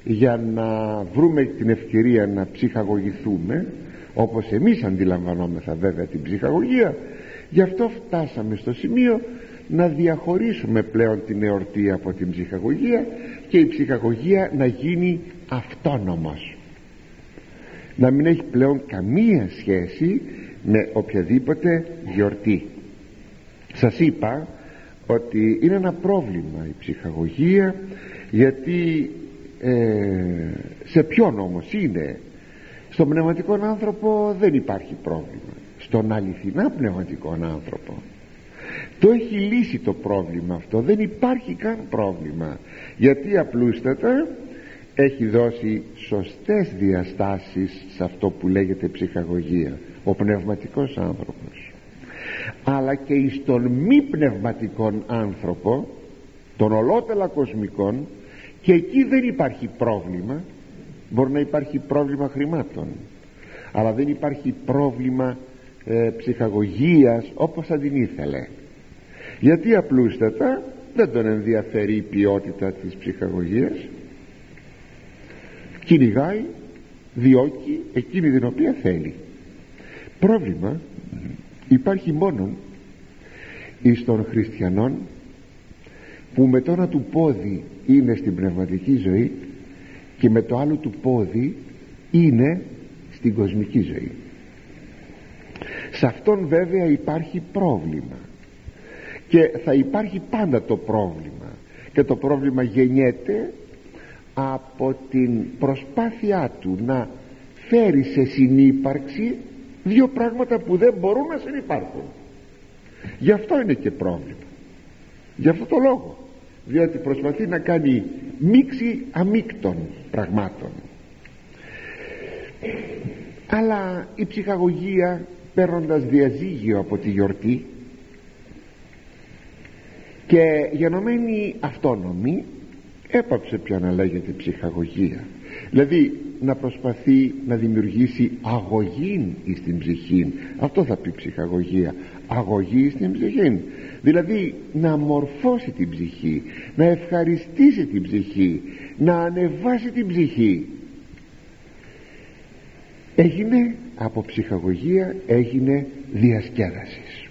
για να βρούμε την ευκαιρία να ψυχαγωγηθούμε όπως εμείς αντιλαμβανόμεθα βέβαια την ψυχαγωγία γι' αυτό φτάσαμε στο σημείο να διαχωρίσουμε πλέον την εορτή από την ψυχαγωγία και η ψυχαγωγία να γίνει αυτόνομος να μην έχει πλέον καμία σχέση με οποιαδήποτε γιορτή. Σας είπα ότι είναι ένα πρόβλημα η ψυχαγωγία γιατί ε, σε ποιον όμως είναι; Στον πνευματικό άνθρωπο δεν υπάρχει πρόβλημα. Στον αληθινά πνευματικό άνθρωπο. Το έχει λύσει το πρόβλημα αυτό. Δεν υπάρχει καν πρόβλημα. Γιατί απλούστατα έχει δώσει σωστές διαστάσεις σε αυτό που λέγεται ψυχαγωγία ο πνευματικός άνθρωπος. Αλλά και εις τον μη πνευματικόν άνθρωπο των ολότελα κοσμικών και εκεί δεν υπάρχει πρόβλημα μπορεί να υπάρχει πρόβλημα χρημάτων αλλά δεν υπάρχει πρόβλημα ε, ψυχαγωγίας όπως θα την ήθελε. Γιατί απλούστατα δεν τον ενδιαφέρει η ποιότητα της ψυχαγωγίας κυνηγάει διώκει εκείνη την οποία θέλει. Πρόβλημα υπάρχει μόνο εις των χριστιανών που με το ένα του πόδι είναι στην πνευματική ζωή και με το άλλο του πόδι είναι στην κοσμική ζωή. Σε αυτόν βέβαια υπάρχει πρόβλημα και θα υπάρχει πάντα το πρόβλημα και το πρόβλημα γεννιέται από την προσπάθειά του να φέρει σε συνύπαρξη δύο πράγματα που δεν μπορούν να συνυπάρχουν γι' αυτό είναι και πρόβλημα. Γι' αυτό το λόγο. Διότι προσπαθεί να κάνει μίξη αμίκτων πραγμάτων. Αλλά η ψυχαγωγία παίρνοντας διαζύγιο από τη γιορτή και γενομένη αυτόνομη έπαψε πια να λέγεται ψυχαγωγία. Δηλαδή να προσπαθεί να δημιουργήσει αγωγή στην ψυχή αυτό θα πει ψυχαγωγία. Αγωγή στην ψυχή δηλαδή να μορφώσει την ψυχή να ευχαριστήσει την ψυχή να ανεβάσει την ψυχή. Έγινε από ψυχαγωγία έγινε διασκέδασης.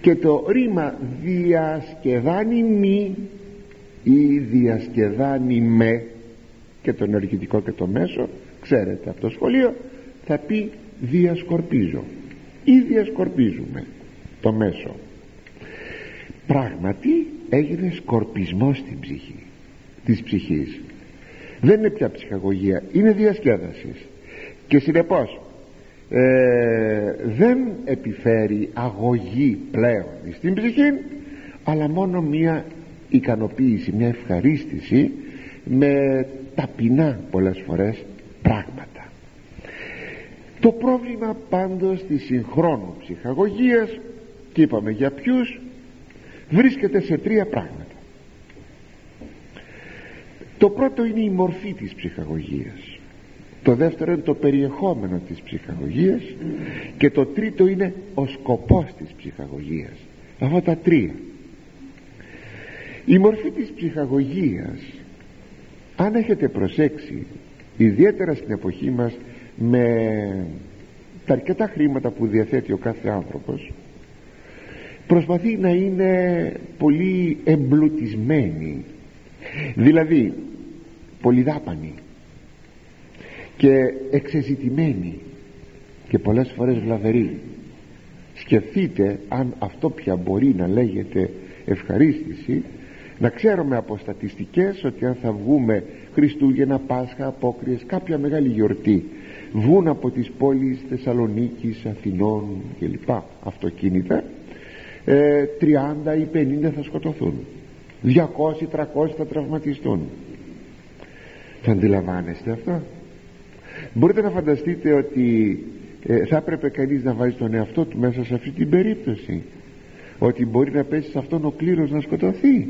Και το ρήμα διασκεδάνει μη ή διασκεδάνει με και το ενεργητικό και το μέσο ξέρετε από το σχολείο θα πει διασκορπίζω ή διασκορπίζουμε το μέσο. Πράγματι έγινε σκορπισμός στην ψυχή της ψυχής. Δεν είναι πια ψυχαγωγία είναι διασκέδασης. Και συνεπώς ε, δεν επιφέρει αγωγή πλέον στην ψυχή αλλά μόνο μία ικανοποίηση μια ευχαρίστηση με ταπεινά πολλές φορές πράγματα. Το πρόβλημα πάντως της συγχρόνου ψυχαγωγίας και είπαμε για ποιους βρίσκεται σε τρία πράγματα. Το πρώτο είναι η μορφή της ψυχαγωγίας. Το δεύτερο είναι το περιεχόμενο της ψυχαγωγίας και το τρίτο είναι ο σκοπός της ψυχαγωγίας. Αυτά τα τρία η μορφή της ψυχαγωγίας αν έχετε προσέξει ιδιαίτερα στην εποχή μας με τα αρκετά χρήματα που διαθέτει ο κάθε άνθρωπος προσπαθεί να είναι πολύ εμπλουτισμένη. Δηλαδή πολυδάπανη και εξεζητημένη και πολλές φορές βλαβερή. Σκεφτείτε αν αυτό πια μπορεί να λέγεται ευχαρίστηση να ξέρουμε από στατιστικές ότι αν θα βγούμε Χριστούγεννα, Πάσχα, Απόκριες κάποια μεγάλη γιορτή βγουν από τις πόλεις Θεσσαλονίκης, Αθηνών κλπ. Αυτοκίνητα ε, 30 ή 50 θα σκοτωθούν. 200-300 θα τραυματιστούν. Θα αντιλαμβάνεστε αυτό μπορείτε να φανταστείτε ότι ε, θα έπρεπε κανείς να βάζει τον εαυτό του μέσα σε αυτή την περίπτωση; Ότι μπορεί να πέσει σε αυτόν ο κλήρος να σκοτωθεί;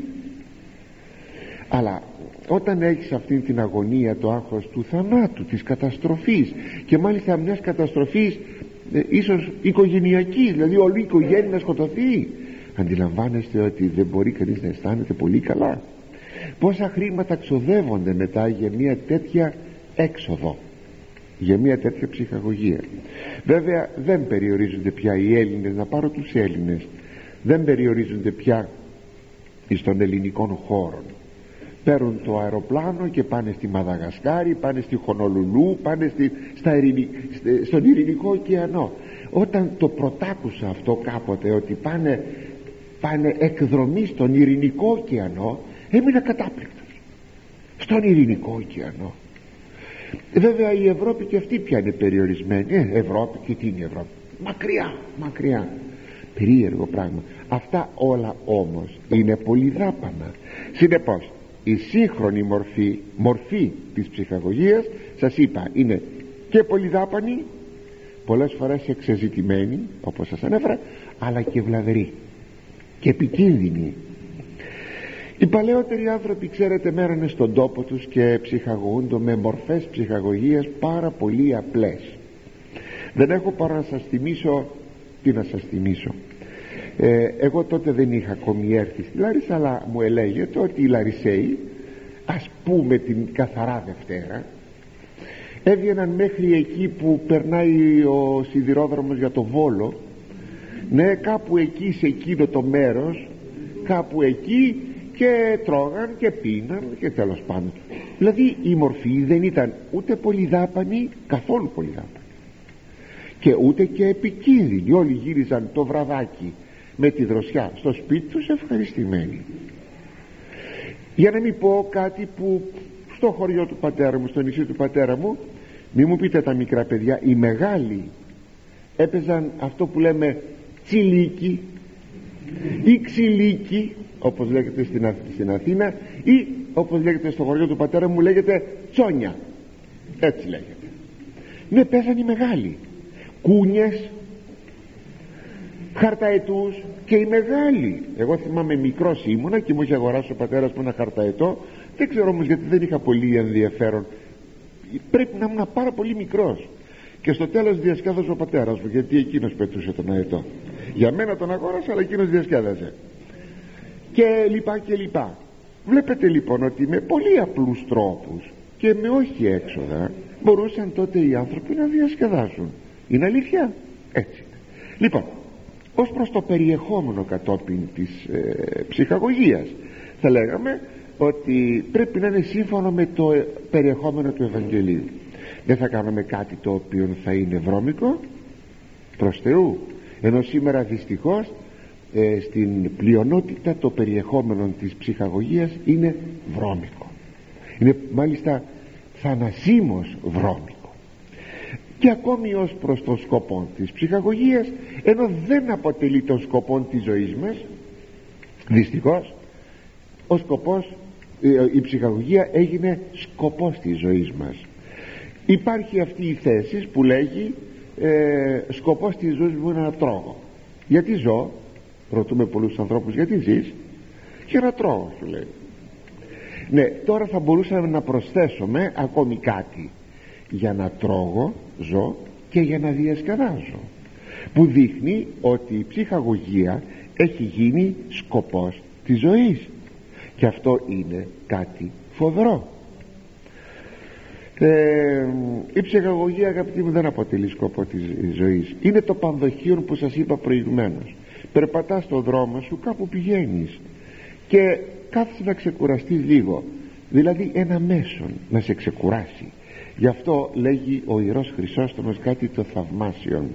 Αλλά όταν έχεις αυτή την αγωνία το άγχος του θανάτου της καταστροφής και μάλιστα μιας καταστροφής ε, ίσως οικογενειακής δηλαδή όλη η οικογένεια να σκοτωθεί αντιλαμβάνεστε ότι δεν μπορεί κανείς να αισθάνεται πολύ καλά. Πόσα χρήματα ξοδεύονται μετά για μια τέτοια έξοδο για μια τέτοια ψυχαγωγία. Βέβαια δεν περιορίζονται πια οι Έλληνες να πάρω τους Έλληνες δεν περιορίζονται πια στον ελληνικών χώρων παίρνουν το αεροπλάνο και πάνε στη Μαδαγασκάρη πάνε στη Χονολουλού πάνε στη, στα στον Ειρηνικό ωκεανό. Όταν το πρωτάκουσα αυτό κάποτε ότι πάνε, πάνε εκδρομή στον Ειρηνικό ωκεανό έμεινα κατάπληκτος. Στον Ειρηνικό ωκεανό. Βέβαια η Ευρώπη και αυτή πια είναι περιορισμένη. Ε, Ευρώπη και τι είναι η Ευρώπη; Μακριά μακριά. Περίεργο πράγμα. Αυτά όλα όμως είναι πολύ δάπανα συνεπώς η σύγχρονη μορφή, μορφή της ψυχαγωγίας σας είπα είναι και πολυδάπανη πολλές φορές εξεζητημένη όπως σας ανέφερα αλλά και βλαβερή και επικίνδυνη. Οι παλαιότεροι άνθρωποι ξέρετε μέρανε στον τόπο τους και ψυχαγωγούνται με μορφές ψυχαγωγίας πάρα πολύ απλές. Δεν έχω παρά να σας θυμίσω τι να σας θυμίσω ε, εγώ τότε δεν είχα ακόμη έρθει στη Λάρισα αλλά μου ελέγεται ότι οι Λαρισαίοι ας πούμε την καθαρά Δευτέρα έβγαιναν μέχρι εκεί που περνάει ο σιδηρόδρομος για το Βόλο. Ναι κάπου εκεί σε εκείνο το μέρος κάπου εκεί και τρώγαν και πίναν και τέλος πάντων. Δηλαδή η μορφή δεν ήταν ούτε πολύ δάπανη καθόλου πολύ δάπανη και ούτε και επικίνδυνη. Όλοι γύριζαν το βραδάκι με τη δροσιά. Στο σπίτι τους ευχαριστημένοι. Για να μην πω κάτι που στο χωριό του πατέρα μου στο νησί του πατέρα μου μη μου πείτε τα μικρά παιδιά οι μεγάλοι έπαιζαν αυτό που λέμε τσιλίκι ή ξυλίκι όπως λέγεται στην, στην Αθήνα ή όπως λέγεται στο χωριό του πατέρα μου λέγεται τσόνια. Έτσι λέγεται. Ναι παίζαν οι μεγάλοι. Κούνιες χαρταετούς και οι μεγάλοι. Εγώ θυμάμαι μικρός ήμουνα και μου είχε αγοράσει ο πατέρας μου ένα χαρταετό. Δεν ξέρω όμως γιατί δεν είχα πολύ ενδιαφέρον. Πρέπει να ήμουν πάρα πολύ μικρός. Και στο τέλος διασκέδασε ο πατέρας μου γιατί εκείνος πετούσε τον αετό. Για μένα τον αγόρασα αλλά εκείνος διασκέδασε. Και λοιπά και λοιπά. Βλέπετε λοιπόν ότι με πολύ απλούς τρόπους και με όχι έξοδα μπορούσαν τότε οι άνθρωποι να διασκεδάσουν. Είναι αλήθεια; Έτσι. Λοιπόν ως προς το περιεχόμενο κατόπιν της ε, ψυχαγωγίας. Θα λέγαμε ότι πρέπει να είναι σύμφωνο με το ε, περιεχόμενο του Ευαγγελίου. Δεν θα κάνουμε κάτι το οποίο θα είναι βρώμικο προς Θεού. Ενώ σήμερα δυστυχώς ε, στην πλειονότητα το περιεχόμενο της ψυχαγωγίας είναι βρώμικο. Είναι μάλιστα θανασίμως βρώμικο και ακόμη ως προς τον σκοπό της ψυχαγωγίας ενώ δεν αποτελεί τον σκοπό της ζωής μας δυστυχώς ο σκοπός ε, η ψυχαγωγία έγινε σκοπός της ζωής μας. Υπάρχει αυτή η θέση που λέγει ε, σκοπός της ζωής μου είναι να τρώγω γιατί ζω ρωτούμε πολλούς ανθρώπους γιατί ζεις για να τρώω σου λέει. Ναι τώρα θα μπορούσαμε να προσθέσουμε ακόμη κάτι για να τρώγω ζω και για να διασκεδάζω που δείχνει ότι η ψυχαγωγία έχει γίνει σκοπός της ζωής. Και αυτό είναι κάτι φοβερό ε, η ψυχαγωγία αγαπητοί μου δεν αποτελεί σκοπό της ζωής. Είναι το πανδοχείο που σας είπα προηγουμένως. Περπατάς στον δρόμο σου κάπου πηγαίνεις και κάθεσαι να ξεκουραστείς λίγο. Δηλαδή ένα μέσον να σε ξεκουράσει γι' αυτό λέγει ο Ιερός Χρυσόστομος κάτι το θαυμάσιο.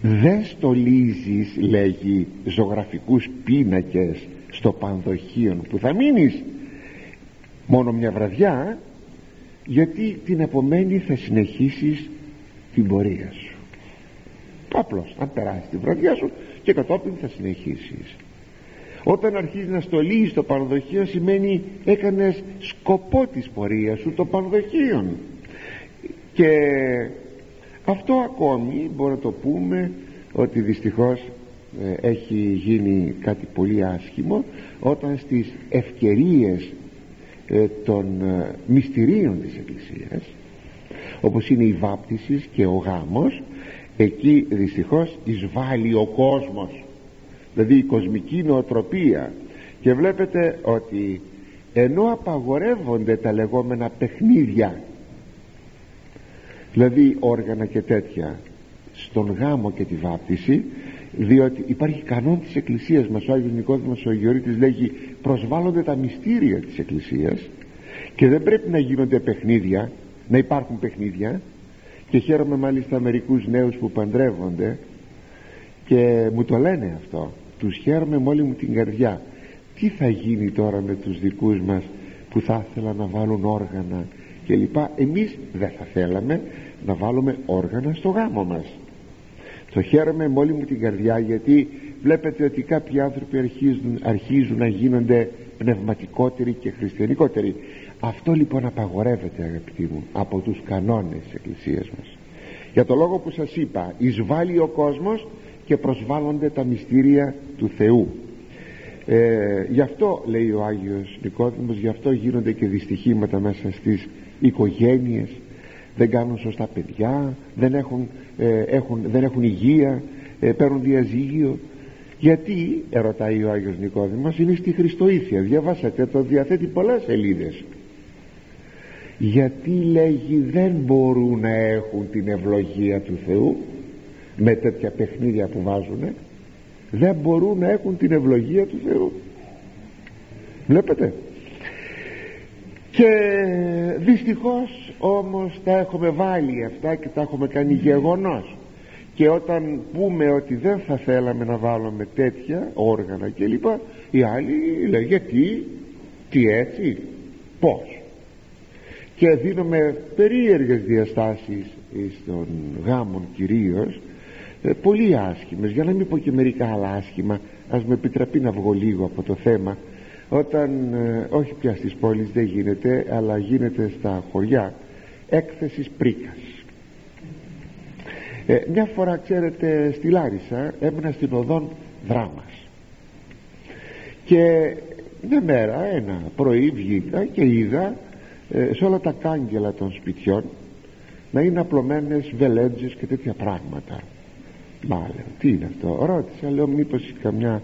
Δεν στολίζεις λέγει ζωγραφικούς πίνακες στο πανδοχείο που θα μείνεις μόνο μια βραδιά γιατί την επομένη θα συνεχίσεις την πορεία σου. Απλώς αν περάσει τη βραδιά σου και κατόπιν θα συνεχίσεις. Όταν αρχίζεις να στολίζεις το πανδοχείο σημαίνει έκανες σκοπό της πορείας σου το πανδοχείο και αυτό ακόμη μπορούμε να το πούμε ότι δυστυχώς ε, έχει γίνει κάτι πολύ άσχημο όταν στις ευκαιρίες ε, των ε, μυστηρίων της Εκκλησίας όπως είναι η βάπτισης και ο γάμος εκεί δυστυχώς εισβάλλει ο κόσμος. Δηλαδή η κοσμική νοοτροπία. Και βλέπετε ότι ενώ απαγορεύονται τα λεγόμενα παιχνίδια δηλαδή όργανα και τέτοια στον γάμο και τη βάπτιση διότι υπάρχει κανόν της Εκκλησίας μας ο Άγιος Νικόδημος ο Γεωρίτης λέγει προσβάλλονται τα μυστήρια της Εκκλησίας και δεν πρέπει να γίνονται παιχνίδια να υπάρχουν παιχνίδια και χαίρομαι μάλιστα μερικούς νέους που παντρεύονται και μου το λένε αυτό. Τους χαίρομαι με όλη μου την καρδιά. Τι θα γίνει τώρα με τους δικούς μας που θα ήθελαν να βάλουν όργανα και λοιπά; Εμείς δεν θα θέλαμε να βάλουμε όργανα στο γάμο μας. Το χαίρομαι με όλη μου την καρδιά γιατί βλέπετε ότι κάποιοι άνθρωποι αρχίζουν, αρχίζουν να γίνονται πνευματικότεροι και χριστιανικότεροι. Αυτό λοιπόν απαγορεύεται αγαπητοί μου από τους κανόνες της Εκκλησίας μας. Για το λόγο που σας είπα εισβάλλει ο κόσμος και προσβάλλονται τα μυστήρια του Θεού. Ε, γι' αυτό λέει ο Άγιος Νικόδημος γι' αυτό γίνονται και δυστυχήματα μέσα στις οικογένειες δεν κάνουν σωστά παιδιά δεν έχουν, ε, έχουν, δεν έχουν υγεία ε, παίρνουν διαζύγιο. Γιατί ερωτάει ο Άγιος Νικόδημος είναι στη Χριστοήθεια διαβάσατε το διαθέτει πολλές σελίδες. Γιατί λέγει δεν μπορούν να έχουν την ευλογία του Θεού με τέτοια παιχνίδια που βάζουν δεν μπορούν να έχουν την ευλογία του Θεού. Βλέπετε. Και δυστυχώς όμως τα έχουμε βάλει αυτά και τα έχουμε κάνει γεγονός. Και όταν πούμε ότι δεν θα θέλαμε να βάλουμε τέτοια όργανα και λοιπά οι άλλοι λένε γιατί; Τι έτσι; Πως και δίνουμε περίεργες διαστάσεις στον γάμων κυρίως ε, πολύ άσχημες για να μην πω και μερικά άλλα άσχημα. Ας με επιτραπεί να βγω λίγο από το θέμα. Όταν ε, όχι πια στις πόλεις δεν γίνεται αλλά γίνεται στα χωριά έκθεσης πρίκας. Ε, μια φορά ξέρετε στη Λάρισα έμενα στην οδόν δράμας. Και μια μέρα ένα πρωί βγήκα και είδα ε, σε όλα τα κάγκελα των σπιτιών να είναι απλωμένες βελέτζες και τέτοια πράγματα. Μα λέω τι είναι αυτό; Ρώτησα λέω μήπως καμιά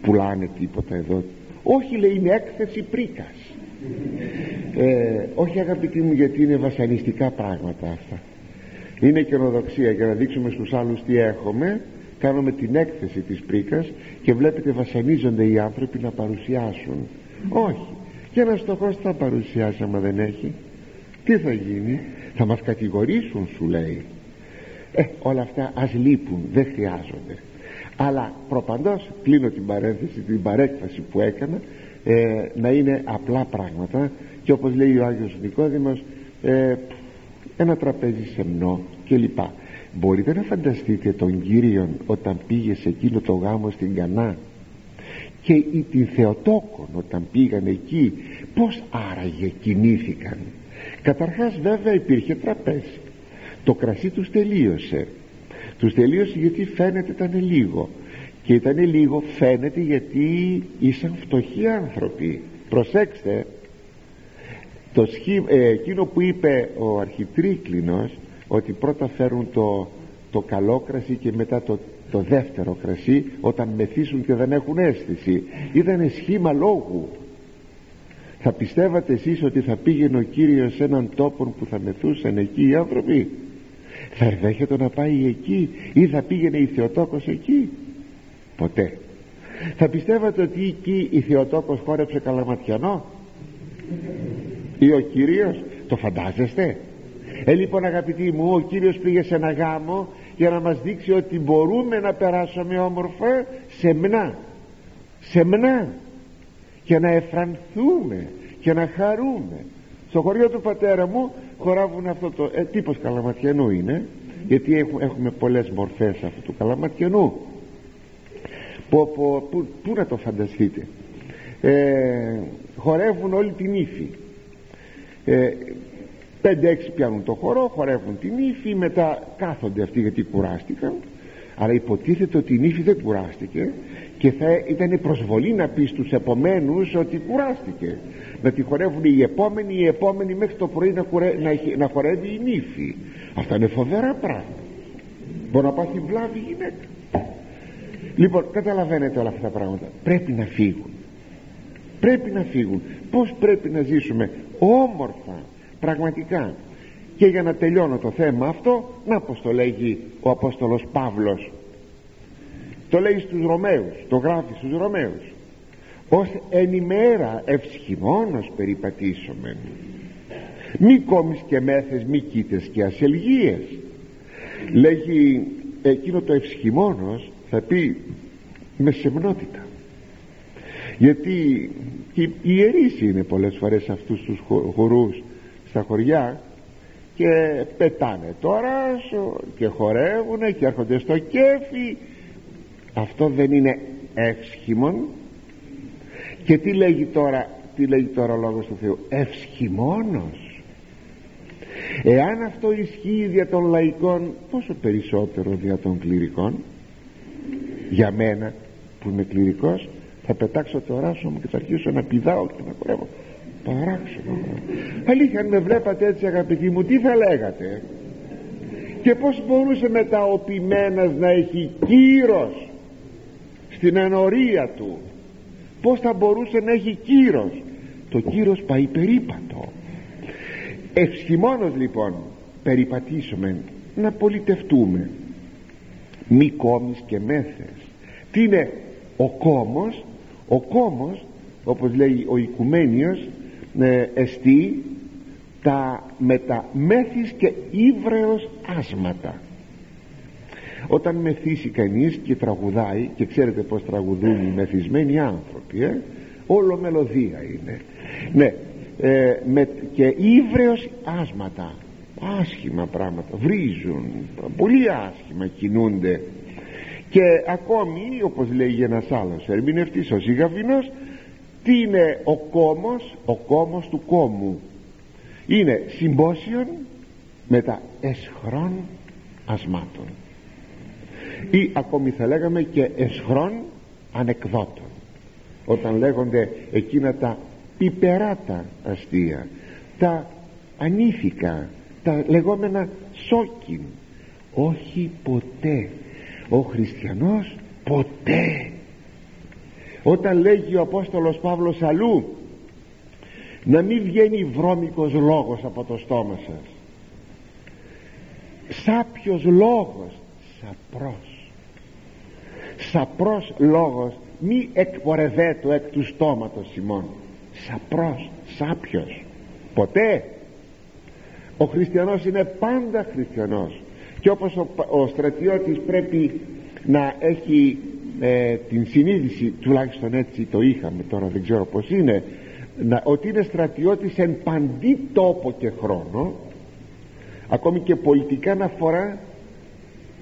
πουλάνε τίποτα εδώ. Όχι λέει είναι έκθεση πρίκας ε, όχι αγαπητοί μου γιατί είναι βασανιστικά πράγματα αυτά. Είναι καινοδοξία για να δείξουμε στους άλλους τι έχουμε κάνουμε την έκθεση της πρίκας και βλέπετε βασανίζονται οι άνθρωποι να παρουσιάσουν. Όχι. Και ένα στοχός θα παρουσιάσει άμα δεν έχει. Τι θα γίνει; Θα μας κατηγορήσουν σου λέει. Ε, όλα αυτά ας λείπουν δεν χρειάζονται. Αλλά προπαντός κλείνω την παρένθεση την παρέκφαση που έκανα ε, να είναι απλά πράγματα. Και όπως λέει ο Άγιος Νικόδημος ε, ένα τραπέζι σεμνό κλπ. Μπορείτε να φανταστείτε τον Κύριον όταν πήγε σε εκείνο το γάμο στην Κανά; Και οι την Θεοτόκον όταν πήγαν εκεί πως άραγε κινήθηκαν; Καταρχάς βέβαια υπήρχε τραπέζι. Το κρασί τους τελείωσε. Τους τελείωσε γιατί φαίνεται ήταν λίγο και ήταν λίγο φαίνεται γιατί ήσαν φτωχοί άνθρωποι. Προσέξτε το ε, εκείνο που είπε ο αρχιτρίκλινος ότι πρώτα φέρουν το, το καλό κρασί και μετά το, το δεύτερο κρασί όταν μεθύσουν και δεν έχουν αίσθηση. Ήταν σχήμα λόγου. Θα πιστεύατε εσείς ότι θα πήγαινε ο Κύριος σε έναν τόπο που θα μεθούσαν εκεί οι άνθρωποι; Θα ερδέχεται να πάει εκεί ή θα πήγαινε η Θεοτόκος εκεί; Ποτέ. Θα πιστεύατε ότι εκεί η Θεοτόκος χόρεψε καλαματιανό; Ή ο Κύριος; Το φαντάζεστε; Ε λοιπόν αγαπητοί μου ο Κύριος πήγε σε ένα γάμο για να μας δείξει ότι μπορούμε να περάσουμε όμορφα σεμνά. Σεμνά. Και να εφρανθούμε και να χαρούμε. Στο χωριό του πατέρα μου χοράβουν αυτό το ε, τύπος καλαματιανού είναι γιατί έχουμε, έχουμε πολλές μορφές αυτού του καλαματιανού που, που, που, που να το φανταστείτε. Ε, χορεύουν όλη την ύφη. Ε, πέντε-έξι πιάνουν το χορό χορεύουν την ύφη μετά κάθονται αυτοί γιατί κουράστηκαν. Αλλά υποτίθεται ότι η νύφη δεν κουράστηκε και θα ήταν προσβολή να πεις στους επομένους ότι κουράστηκε. Να τη χορεύουν οι επόμενοι οι επόμενοι μέχρι το πρωί να, κουρε... να, να χορεύει η νύφη. Αυτά είναι φοβερά πράγματα. Μπορεί να πάθει βλάβη γυναίκα λοιπόν καταλαβαίνετε όλα αυτά τα πράγματα. Πρέπει να φύγουν. Πρέπει να φύγουν. Πως πρέπει να ζήσουμε όμορφα πραγματικά. Και για να τελειώνω το θέμα αυτό να πως το λέγει ο Απόστολος Παύλος. Το λέει στους Ρωμαίους το γράφει στους Ρωμαίους. Ως εν ημέρα ευσχημόνος περιπατήσομεν. Μη κόμεις και μέθες μη κοίτες και ασελγίες λέγει εκείνο το ευσχημόνος θα πει με σεμνότητα γιατί οι ιερείς είναι πολλές φορές αυτούς τους χορούς στα χωριά και πετάνε τώρα και χορεύουν και έρχονται στο κέφι. Αυτό δεν είναι εύσχημον. Και τι λέγει τώρα τι λέγει τώρα ο Λόγος του Θεού; Ευσχημόνος εάν αυτό ισχύει δια των λαϊκών πόσο περισσότερο δια των κληρικών; Για μένα που είμαι κληρικός θα πετάξω το ράσο μου και θα αρχίσω να πηδάω και να κορεύω παράξενο αλήθεια αν με βλέπατε έτσι αγαπητοί μου τι θα λέγατε; Και πως μπορούσε μετά ο ποιμένας να έχει κύρος στην ενορία του; Πως θα μπορούσε να έχει κύρος; Το κύρος πάει περίπατο. Ευσχημόνος λοιπόν περιπατήσουμε να πολιτευτούμε μη κόμις και μέθες τι είναι ο κόμος; Ο κόμος όπως λέει ο οικουμένιος ε, εστί τα μεταμέθης και ύβρεως άσματα. Όταν μεθύσει κανείς και τραγουδάει και ξέρετε πως τραγουδούν οι μεθυσμένοι άνθρωποι ε, όλο μελωδία είναι. Ναι ε, με, και ύβρεως άσματα άσχημα πράγματα βρίζουν πολύ άσχημα κινούνται. Και ακόμη όπως λέγει ένας άλλος ερμηνευτής ο Ζηγαβινός τι είναι ο κόμος ο κόμος του κόμου. Είναι συμπόσιον με τα εσχρών ασμάτων. Ή ακόμη θα λέγαμε και εσχρών ανεκδότων όταν λέγονται εκείνα τα πιπεράτα αστεία τα ανήθικα τα λεγόμενα σόκιν όχι ποτέ. Ο χριστιανός ποτέ. Όταν λέγει ο Απόστολος Παύλος αλλού να μην βγαίνει βρώμικος λόγος από το στόμα σας. Σάπιος λόγος σαπρός. Σαπρός λόγος μη εκπορευέτω εκ του στόματος Σιμών σαπρός, σάπιος. Ποτέ ο χριστιανός είναι πάντα χριστιανός. Και όπως ο, ο στρατιώτης πρέπει να έχει ε, την συνείδηση τουλάχιστον έτσι το είχαμε τώρα δεν ξέρω πως είναι να, ότι είναι στρατιώτης εν παντή τόπο και χρόνο ακόμη και πολιτικά αναφορά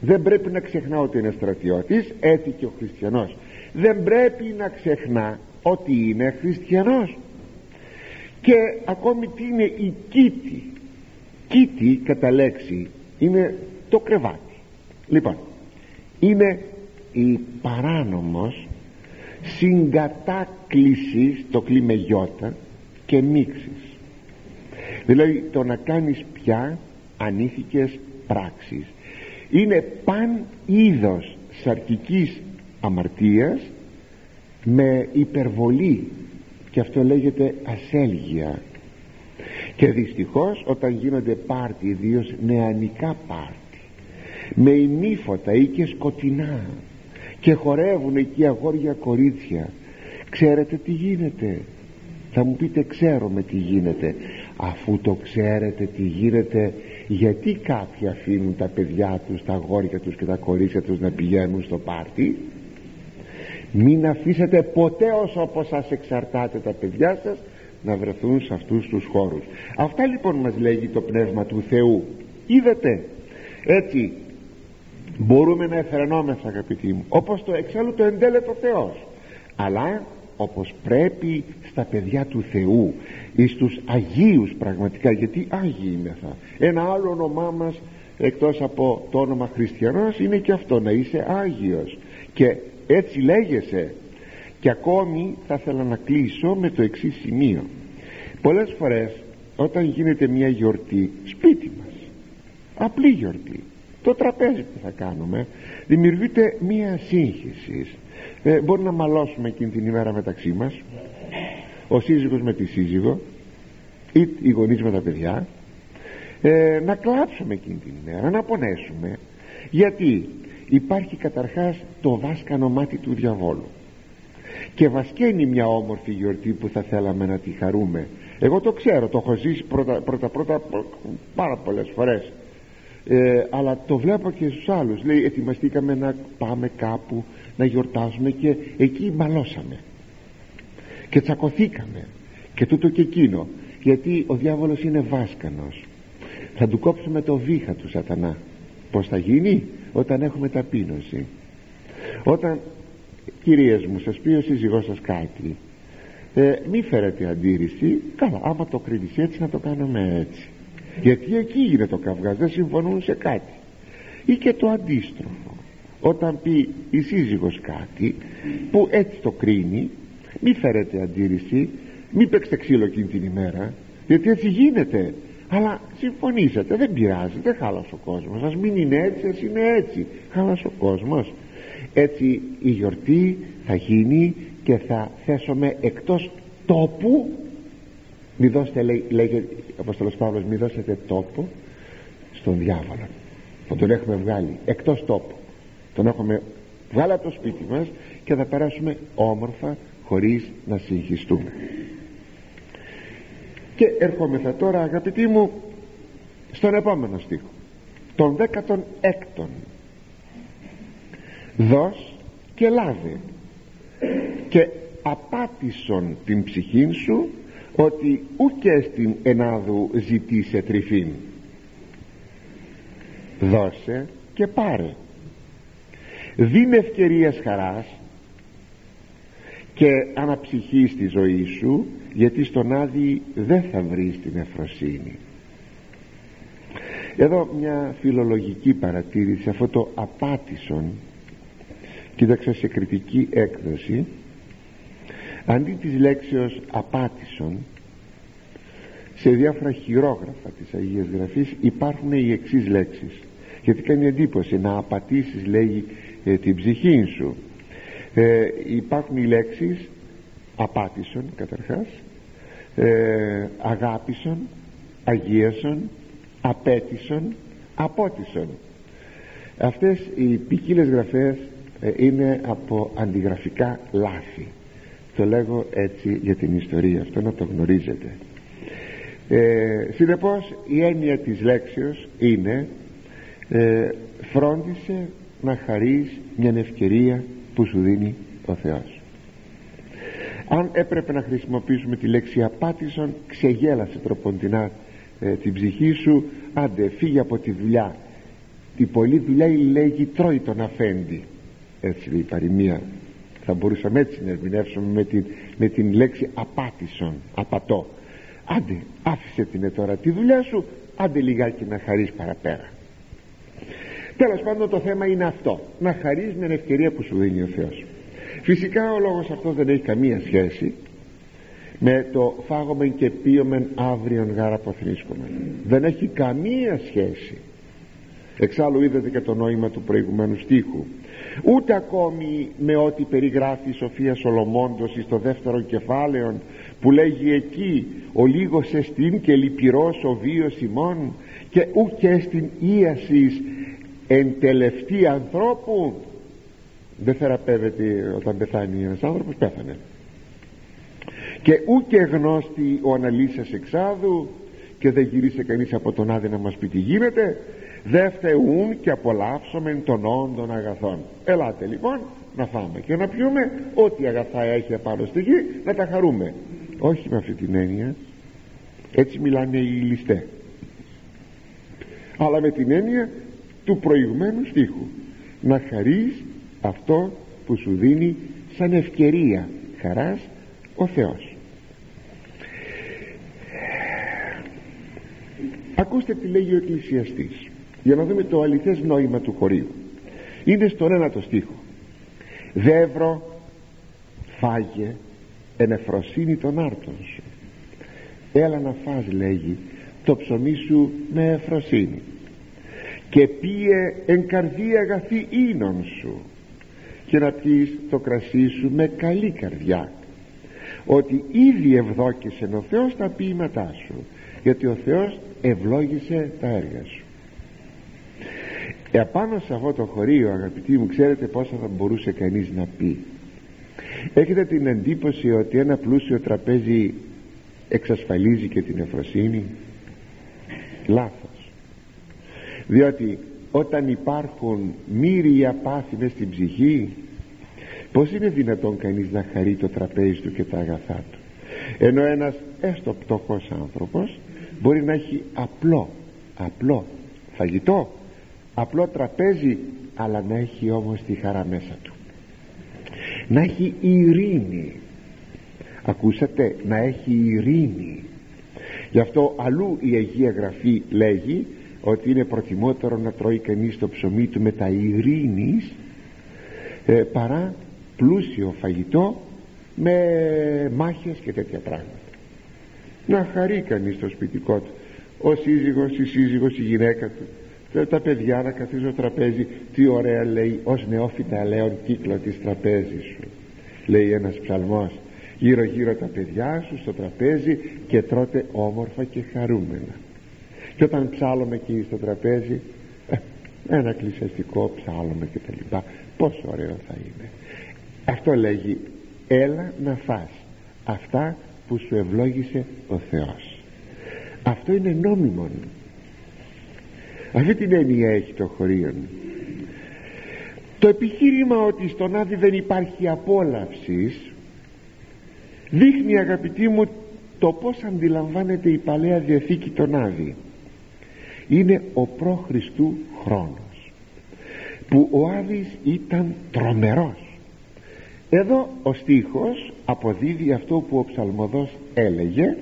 δεν πρέπει να ξεχνά ότι είναι στρατιώτης έτσι και ο χριστιανός. Δεν πρέπει να ξεχνά ότι είναι χριστιανός. Και ακόμη τι είναι η κήτη κήτη κατά λέξη είναι το κρεβάτι. Λοιπόν είναι η παράνομος συγκατάκλησης το κλίμε γιώτα και μίξης. Δηλαδή το να κάνεις πια ανήθικες πράξεις. Είναι παν είδος σαρκικής αμαρτίας με υπερβολή και αυτό λέγεται ασέλγεια και δυστυχώς όταν γίνονται πάρτι ιδίως νεανικά πάρτι με ημίφωτα ή και σκοτεινά και χορεύουν εκεί αγόρια κορίτσια ξέρετε τι γίνεται. Θα μου πείτε ξέρουμε τι γίνεται. Αφού το ξέρετε τι γίνεται γιατί κάποιοι αφήνουν τα παιδιά τους τα αγόρια τους και τα κορίτσια τους να πηγαίνουν στο πάρτι; Μην αφήσετε ποτέ όσο από σας εξαρτάτε τα παιδιά σας να βρεθούν σε αυτούς τους χώρους. Αυτά λοιπόν μας λέγει το Πνεύμα του Θεού. Είδατε έτσι μπορούμε να εφερνόμεθα αγαπητοί μου όπως το εξάλλου το εντέλετο Θεός αλλά όπως πρέπει στα παιδιά του Θεού ή στους Αγίους πραγματικά γιατί Άγιοι θα ένα άλλο όνομά μας εκτός από το όνομα Χριστιανός είναι και αυτό να είσαι Άγιος. Και έτσι λέγεσαι και ακόμη θα ήθελα να κλείσω με το εξής σημείο. Πολλές φορές όταν γίνεται μια γιορτή σπίτι μας απλή γιορτή το τραπέζι που θα κάνουμε δημιουργείται μια σύγχυση. Ε, μπορεί να μαλώσουμε εκείνη την ημέρα μεταξύ μας ο σύζυγος με τη σύζυγο ή οι γονείς με τα παιδιά ε, να κλάψουμε εκείνη την ημέρα να πονέσουμε. Γιατί υπάρχει καταρχάς το βάσκανο μάτι του διαβόλου και βασκαίνει μια όμορφη γιορτή που θα θέλαμε να τη χαρούμε. Εγώ το ξέρω το έχω ζήσει πρώτα πρώτα, πρώτα πάρα πολλές φορές. Ε, αλλά το βλέπω και στους άλλους. Λέει ετοιμαστήκαμε να πάμε κάπου να γιορτάζουμε και εκεί μπαλώσαμε και τσακωθήκαμε. Και τούτο και εκείνο. Γιατί ο διάβολος είναι βάσκανος. Θα του κόψουμε το βήχα του σατανά. Πως θα γίνει όταν έχουμε ταπείνωση. Όταν κυρίες μου σας πει ο σύζυγός σας κάτι. Ε, μη φέρετε αντίρρηση. Καλά άμα το κρίνεις έτσι να το κάνουμε έτσι. Γιατί εκεί είναι το καυγάς δεν συμφωνούν σε κάτι. Ή και το αντίστροφο. Όταν πει η σύζυγος κάτι που έτσι το κρίνει μη φέρετε αντίρρηση μη παίξετε ξύλο εκείνη την ημέρα γιατί έτσι γίνεται. Αλλά συμφωνήσατε δεν πειράζει δεν χάλασε ο κόσμος. Ας μην είναι έτσι ας είναι έτσι. Χάλασε ο κόσμος έτσι η γιορτή θα γίνει και θα θέσουμε εκτός τόπου. Μη δώσετε λέει, λέγει ο Απόστολος Παύλος μη δώσετε τόπο στον διάβολο. Θα τον έχουμε βγάλει εκτός τόπου. Τον έχουμε βγάλει από το σπίτι μας και θα περάσουμε όμορφα χωρίς να συγχυστούμε. Και ερχόμεθα τώρα αγαπητοί μου στον επόμενο στίχο τον 16ο δώσ και λάβε και απάτησον την ψυχήν σου ότι ούκε στην ενάδου ζητήσε τρυφήν δώσε και πάρε. Δίνε ευκαιρίες χαράς και αναψυχή στη ζωή σου γιατί στον Άδη δεν θα βρεις την εφροσύνη. Εδώ μια φιλολογική παρατήρηση. Αυτό το απάτησον κοίταξα σε κριτική έκδοση. Αντί της λέξεως απάτησον σε διάφορα χειρόγραφα της Αγίας Γραφής υπάρχουν οι εξής λέξεις. Γιατί κάνει εντύπωση να απατήσεις λέει ε, την ψυχή σου. Ε, υπάρχουν οι λέξεις απάτησον καταρχάς. Ε, αγάπησον αγίασον απέτησον απότησον. Αυτές οι ποικίλες γραφές ε, είναι από αντιγραφικά λάθη. Το λέγω έτσι για την ιστορία αυτό να το γνωρίζετε. Ε, συνεπώς η έννοια της λέξεως είναι ε, φρόντισε να χαρείς μια ευκαιρία που σου δίνει ο Θεός αν έπρεπε να χρησιμοποιήσουμε τη λέξη απάτησον ξεγέλασε τροποντινά ε, την ψυχή σου. Άντε φύγε από τη δουλειά η πολλή δουλειά λέγει τρώει τον αφέντη έτσι λέει η παροιμία. Θα μπορούσαμε έτσι να ερμηνεύσουμε με την, με την λέξη απάτησον απατώ. Άντε άφησε την τώρα τη δουλειά σου άντε λιγάκι να χαρείς παραπέρα. Τέλος πάντων το θέμα είναι αυτό. Να χαρείς μια ευκαιρία που σου δίνει ο Θεός. Φυσικά ο λόγος αυτός δεν έχει καμία σχέση με το φάγομεν και πίωμεν αύριον γάρα αποθνίσκομεν δεν έχει καμία σχέση. Εξάλλου είδατε και το νόημα του προηγουμένου στίχου ούτε ακόμη με ό,τι περιγράφει η Σοφία Σολομώντος στο δεύτερο κεφάλαιο που λέγει εκεί ο λίγος εστίν και λυπηρός ο βίος ημών και ουκ στην ίασης εν τελευταία ανθρώπου δεν θεραπεύεται όταν πεθάνει ένας άνθρωπος πέθανε. Και ούτε γνώστη ο αναλύσας εξάδου και δεν γυρίσε κανείς από τον άδει να μας πει τι γίνεται δε φτεούν και απολαύσομεν των όντων αγαθών. Ελάτε λοιπόν να φάμε και να πιούμε ό,τι αγαθά έχει απάνω στη γη να τα χαρούμε. Όχι με αυτή την έννοια. Έτσι μιλάνε οι ληστές. Αλλά με την έννοια του προηγουμένου στίχου. Να χαρείς αυτό που σου δίνει σαν ευκαιρία. Χαράς ο Θεός. Ακούστε τι λέγει ο εκκλησιαστής για να δούμε το αληθές νόημα του χωρίου. Είναι στον ένατο στίχο. Δεύρο φάγε εν εφροσύνη των άρτων σου. Έλα να φας λέγει το ψωμί σου με εφροσύνη. Και πίε εν καρδία αγαθή ίνων σου και να πεις το κρασί σου με καλή καρδιά. Ότι ήδη ευδόκησε ο Θεός τα ποίηματά σου γιατί ο Θεός ευλόγησε τα έργα σου επάνω σε αυτό το χωρίο αγαπητοί μου ξέρετε πόσα θα μπορούσε κανείς να πει. Έχετε την εντύπωση ότι ένα πλούσιο τραπέζι εξασφαλίζει και την εφροσύνη; Λάθος. Διότι όταν υπάρχουν μύριοι πάθη μες στην ψυχή πως είναι δυνατόν κανείς να χαρεί το τραπέζι του και τα αγαθά του; Ενώ ένας έστω πτωχός άνθρωπος μπορεί να έχει απλό απλό φαγητό απλό τραπέζι αλλά να έχει όμως τη χαρά μέσα του. Να έχει ειρήνη. Ακούσατε να έχει ειρήνη. Γι' αυτό αλλού η Αγία Γραφή λέγει ότι είναι προτιμότερο να τρώει κανείς το ψωμί του με τα ειρήνης ε, παρά πλούσιο φαγητό με μάχες και τέτοια πράγματα. Να χαρεί κανείς το σπιτικό του. Ο σύζυγος, η σύζυγος, η γυναίκα του τα παιδιά να καθίσω τραπέζι. Τι ωραία λέει ως νεόφυτα λέον κύκλο της τραπέζης σου λέει ένας ψαλμός γύρω γύρω τα παιδιά σου στο τραπέζι και τρώτε όμορφα και χαρούμενα και όταν ψάλουμε εκεί στο τραπέζι ε, ένα εκκλησιαστικό ψάλουμε και τα λοιπά. Πόσο ωραίο θα είναι. Αυτό λέγει έλα να φας αυτά που σου ευλόγησε ο Θεός αυτό είναι νόμιμο αυτή την έννοια έχει το χωρίο το επιχείρημα ότι στον Άδη δεν υπάρχει απόλαυσης δείχνει αγαπητοί μου το πως αντιλαμβάνεται η Παλαιά Διαθήκη τον Άδη. Είναι ο προ-Χριστού χρόνος που ο Άδης ήταν τρομερός. Εδώ ο στίχος αποδίδει αυτό που ο ψαλμοδός έλεγε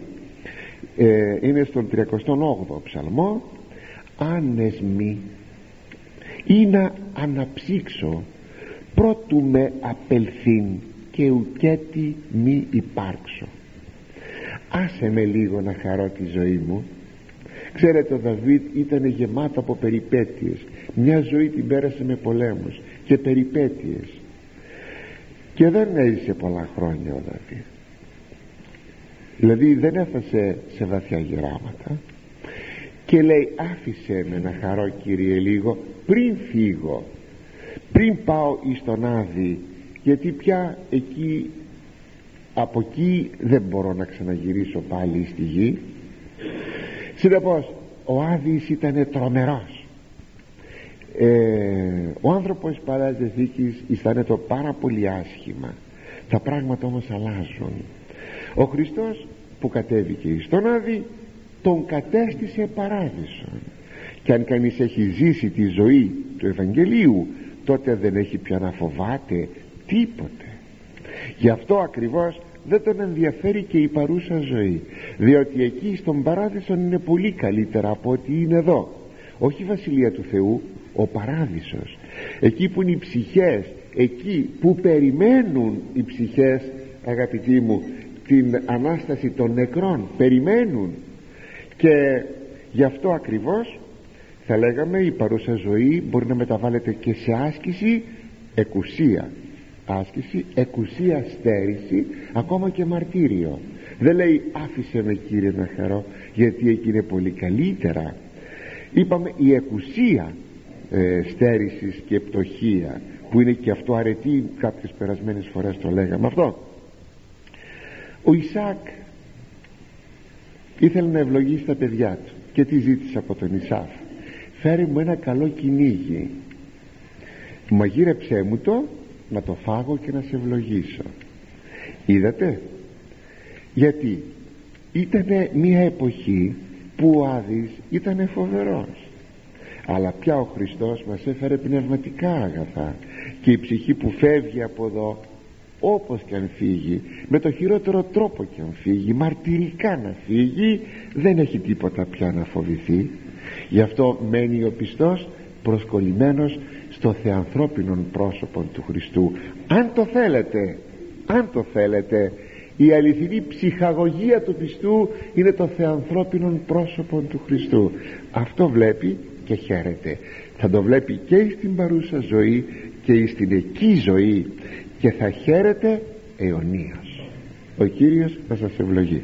ε, είναι στον 38ο ψαλμό άνεσμη ή να αναψύξω πρώτου με απελθύν και ουκέτι μη υπάρξω. Άσε με λίγο να χαρώ τη ζωή μου. Ξέρετε ο Δαβίδ ήταν γεμάτο από περιπέτειες. Μια ζωή την πέρασε με πολέμους και περιπέτειες. Και δεν έζησε πολλά χρόνια ο Δαβίδ. Δηλαδή δεν έφασε σε βαθιά γεράματα και λέει άφησε με να χαρώ Κύριε λίγο πριν φύγω πριν πάω εις τον Άδη γιατί πια εκεί από εκεί δεν μπορώ να ξαναγυρίσω πάλι στη γη. Συνεπώς ο Άδης ήταν τρομερός. Ε, ο άνθρωπος παράς δεθήκης το πάρα πολύ άσχημα. Τα πράγματα όμως αλλάζουν. Ο Χριστός που κατέβηκε στον Άδη τον κατέστησε παράδεισο. Και αν κανείς έχει ζήσει τη ζωή του Ευαγγελίου τότε δεν έχει πια να φοβάται τίποτε. Γι' αυτό ακριβώς δεν τον ενδιαφέρει και η παρούσα ζωή διότι εκεί στον παράδεισο είναι πολύ καλύτερα από ό,τι είναι εδώ. Όχι η Βασιλεία του Θεού ο παράδεισος. Εκεί που είναι οι ψυχές εκεί που περιμένουν οι ψυχές αγαπητοί μου την Ανάσταση των νεκρών περιμένουν και γι' αυτό ακριβώς θα λέγαμε η παρούσα ζωή μπορεί να μεταβάλλεται και σε άσκηση εκουσία. Άσκηση, εκουσία στέρηση ακόμα και μαρτύριο. Δεν λέει άφησε με κύριε να χαρώ γιατί εκεί είναι πολύ καλύτερα είπαμε η εκουσία ε, στέρησης και πτωχία που είναι και αυτό αρετή κάποιες περασμένες φορές το λέγαμε αυτό. Ο Ισάκ ήθελε να ευλογήσει τα παιδιά του και τι ζήτησε από τον Ισάφ. Φέρει μου ένα καλό κυνήγι. Μαγείρεψέ μου το να το φάγω και να σε ευλογήσω είδατε; Γιατί ήταν μια εποχή που ο Άδης ήταν φοβερός. Αλλά πια ο Χριστός μας έφερε πνευματικά αγαθά και η ψυχή που φεύγει από εδώ όπως και αν φύγει με το χειρότερο τρόπο και αν φύγει μαρτυρικά να φύγει δεν έχει τίποτα πια να φοβηθεί. Γι' αυτό μένει ο πιστός προσκολλημένος στο θεανθρώπινον πρόσωπο του Χριστού. Αν το θέλετε αν το θέλετε η αληθινή ψυχαγωγία του πιστού είναι το θεανθρώπινον πρόσωπο του Χριστού. Αυτό βλέπει και χαίρεται. Θα το βλέπει και στην παρούσα ζωή και στην εκεί ζωή και θα χαίρεται αιωνίως ο Κύριος θα σας ευλογεί